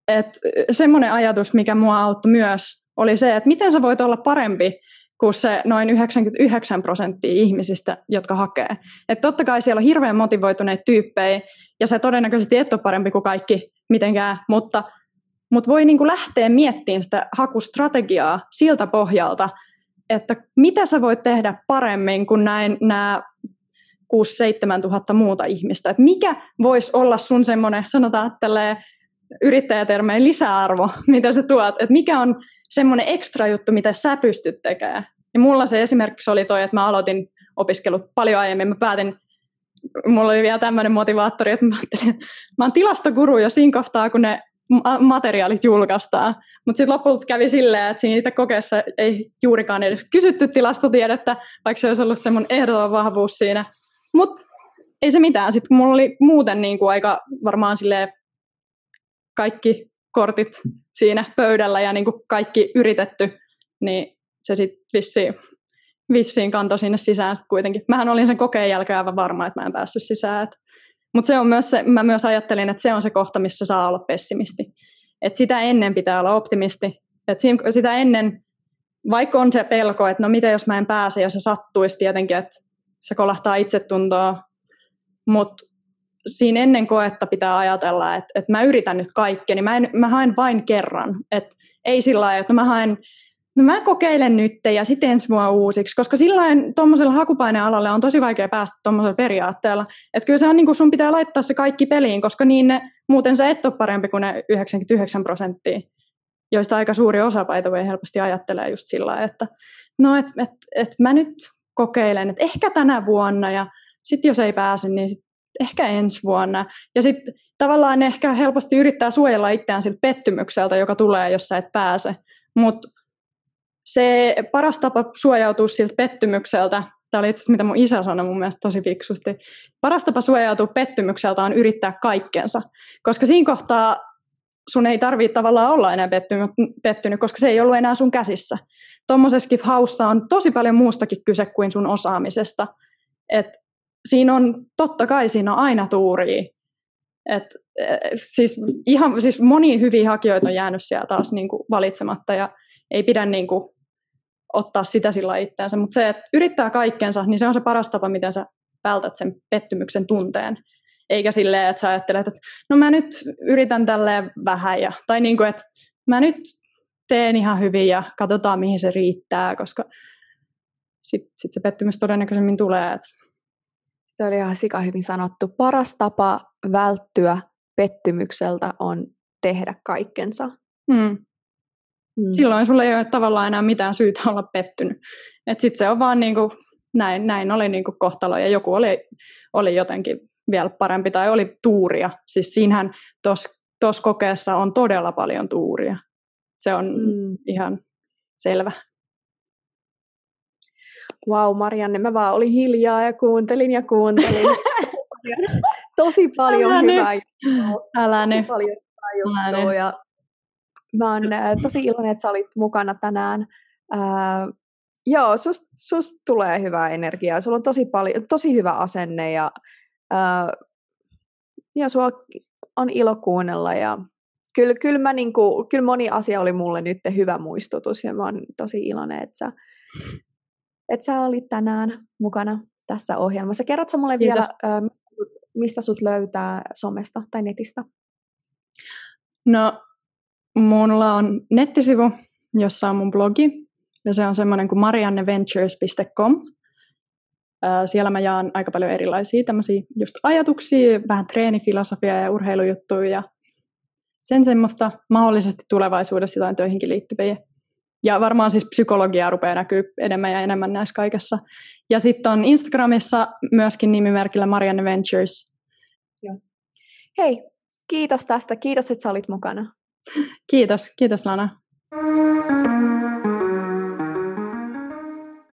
Speaker 1: että semmoinen ajatus, mikä mua auttoi myös, oli se, että miten sä voit olla parempi kuin se noin 99 prosenttia ihmisistä, jotka hakee. Että totta kai siellä on hirveän motivoituneita tyyppejä, ja se todennäköisesti et ole parempi kuin kaikki mitenkään, mutta, mutta voi niin kuin lähteä miettimään sitä hakustrategiaa siltä pohjalta, että mitä sä voit tehdä paremmin kuin näin nämä 6-7 tuhatta muuta ihmistä. Että mikä voisi olla sun semmoinen, sanotaan tälleen yrittäjätermeen lisäarvo, mitä sä tuot, että mikä on semmoinen ekstra juttu, mitä sä pystyt tekemään. Ja mulla se esimerkiksi oli toi, että mä aloitin opiskelut paljon aiemmin. Mä päätin, mulla oli vielä tämmöinen motivaattori, että mä ajattelin, että mä oon tilastokuru jo siinä kohtaa, kun ne materiaalit julkaistaan. Mutta sitten lopulta kävi silleen, että siinä itse kokeessa ei juurikaan edes kysytty tilastotiedettä, vaikka se olisi ollut semmoinen ehdoton vahvuus siinä. Mutta ei se mitään. Sitten kun mulla oli muuten niin kuin aika varmaan sille kaikki kortit siinä pöydällä ja niin kuin kaikki yritetty, niin se sitten vissiin, vissiin kantoi sinne sisään sit kuitenkin. Mähän olin sen kokeen jälkeen aivan varma, että mä en päässyt sisään. Mutta se on myös se, mä myös ajattelin, että se on se kohta, missä saa olla pessimisti. Et sitä ennen pitää olla optimisti. Et sitä ennen, vaikka on se pelko, että no mitä jos mä en pääse ja se sattuisi tietenkin, että se kolahtaa itsetuntoa, mutta siinä ennen koetta pitää ajatella, että, että mä yritän nyt kaikkea, niin mä, en, mä haen vain kerran. Et ei sillä lailla, että mä haen no mä kokeilen nyt ja sitten ensi vuonna uusiksi, koska silloin tuommoisella hakupainealalla on tosi vaikea päästä tuommoisella periaatteella. Että kyllä se on niin kuin sun pitää laittaa se kaikki peliin, koska niin ne, muuten sä et ole parempi kuin ne 99 prosenttia, joista aika suuri osa paita voi helposti ajattelee just sillä että no et, et, et mä nyt kokeilen, että ehkä tänä vuonna ja sitten jos ei pääse, niin sit ehkä ensi vuonna. Ja sitten tavallaan ehkä helposti yrittää suojella itseään siltä pettymykseltä, joka tulee, jos sä et pääse. Mutta se paras tapa suojautua siltä pettymykseltä, tämä oli itse asiassa mitä mun isä sanoi mun mielestä tosi fiksusti, paras tapa suojautua pettymykseltä on yrittää kaikkensa, koska siinä kohtaa sun ei tarvitse tavallaan olla enää pettynyt, pettynyt, koska se ei ollut enää sun käsissä. Tuommoisessakin haussa on tosi paljon muustakin kyse kuin sun osaamisesta. Et siinä on, totta kai siinä on aina tuuria. Et, et, siis, ihan, siis moni hyviä hakijoita on jäänyt siellä taas niin kuin valitsematta ja ei pidä niin kuin ottaa sitä sillä itseänsä, mutta se, että yrittää kaikkensa, niin se on se paras tapa, miten sä vältät sen pettymyksen tunteen. Eikä silleen, että sä ajattelet, että no mä nyt yritän tälleen vähän, ja, tai niin kuin, että mä nyt teen ihan hyvin ja katsotaan mihin se riittää, koska sitten sit se pettymys todennäköisemmin tulee. Että...
Speaker 2: Se oli ihan sika hyvin sanottu. Paras tapa välttyä pettymykseltä on tehdä kaikkensa.
Speaker 1: Hmm. Mm. Silloin sulla ei ole tavallaan enää mitään syytä olla pettynyt. Sitten se on vaan niin kuin, näin, näin oli niin kuin kohtalo ja joku oli, oli jotenkin vielä parempi tai oli tuuria. Siis siinähän tuossa kokeessa on todella paljon tuuria. Se on mm. ihan selvä.
Speaker 2: Wow, Marianne, mä vaan olin hiljaa ja kuuntelin ja kuuntelin. Tosi paljon Älä hyvää juttua.
Speaker 1: Älä Tosi
Speaker 2: paljon hyvää juttua. Ja Mä oon tosi iloinen, että sä olit mukana tänään. Ää, joo, sust, sust tulee hyvää energiaa. Sulla on tosi, paljon, tosi hyvä asenne ja, ää, ja sua on ilo kuunnella. Ja kyllä, kyllä, mä niinku, kyllä moni asia oli mulle nyt hyvä muistutus ja mä oon tosi iloinen, että sä, että sä olit tänään mukana tässä ohjelmassa. Kerrotko mulle Kiitos. vielä, ää, mistä sut löytää somesta tai netistä?
Speaker 1: No Mulla on nettisivu, jossa on mun blogi, ja se on semmoinen kuin marianneventures.com. Siellä mä jaan aika paljon erilaisia tämmöisiä just ajatuksia, vähän treenifilosofiaa ja urheilujuttuja ja sen semmoista mahdollisesti tulevaisuudessa jotain töihinkin liittyviä. Ja varmaan siis psykologia rupeaa näkyy enemmän ja enemmän näissä kaikessa. Ja sitten on Instagramissa myöskin nimimerkillä Marianne Ventures.
Speaker 2: Joo. Hei, kiitos tästä. Kiitos, että sä olit mukana.
Speaker 1: Kiitos, kiitos Lana.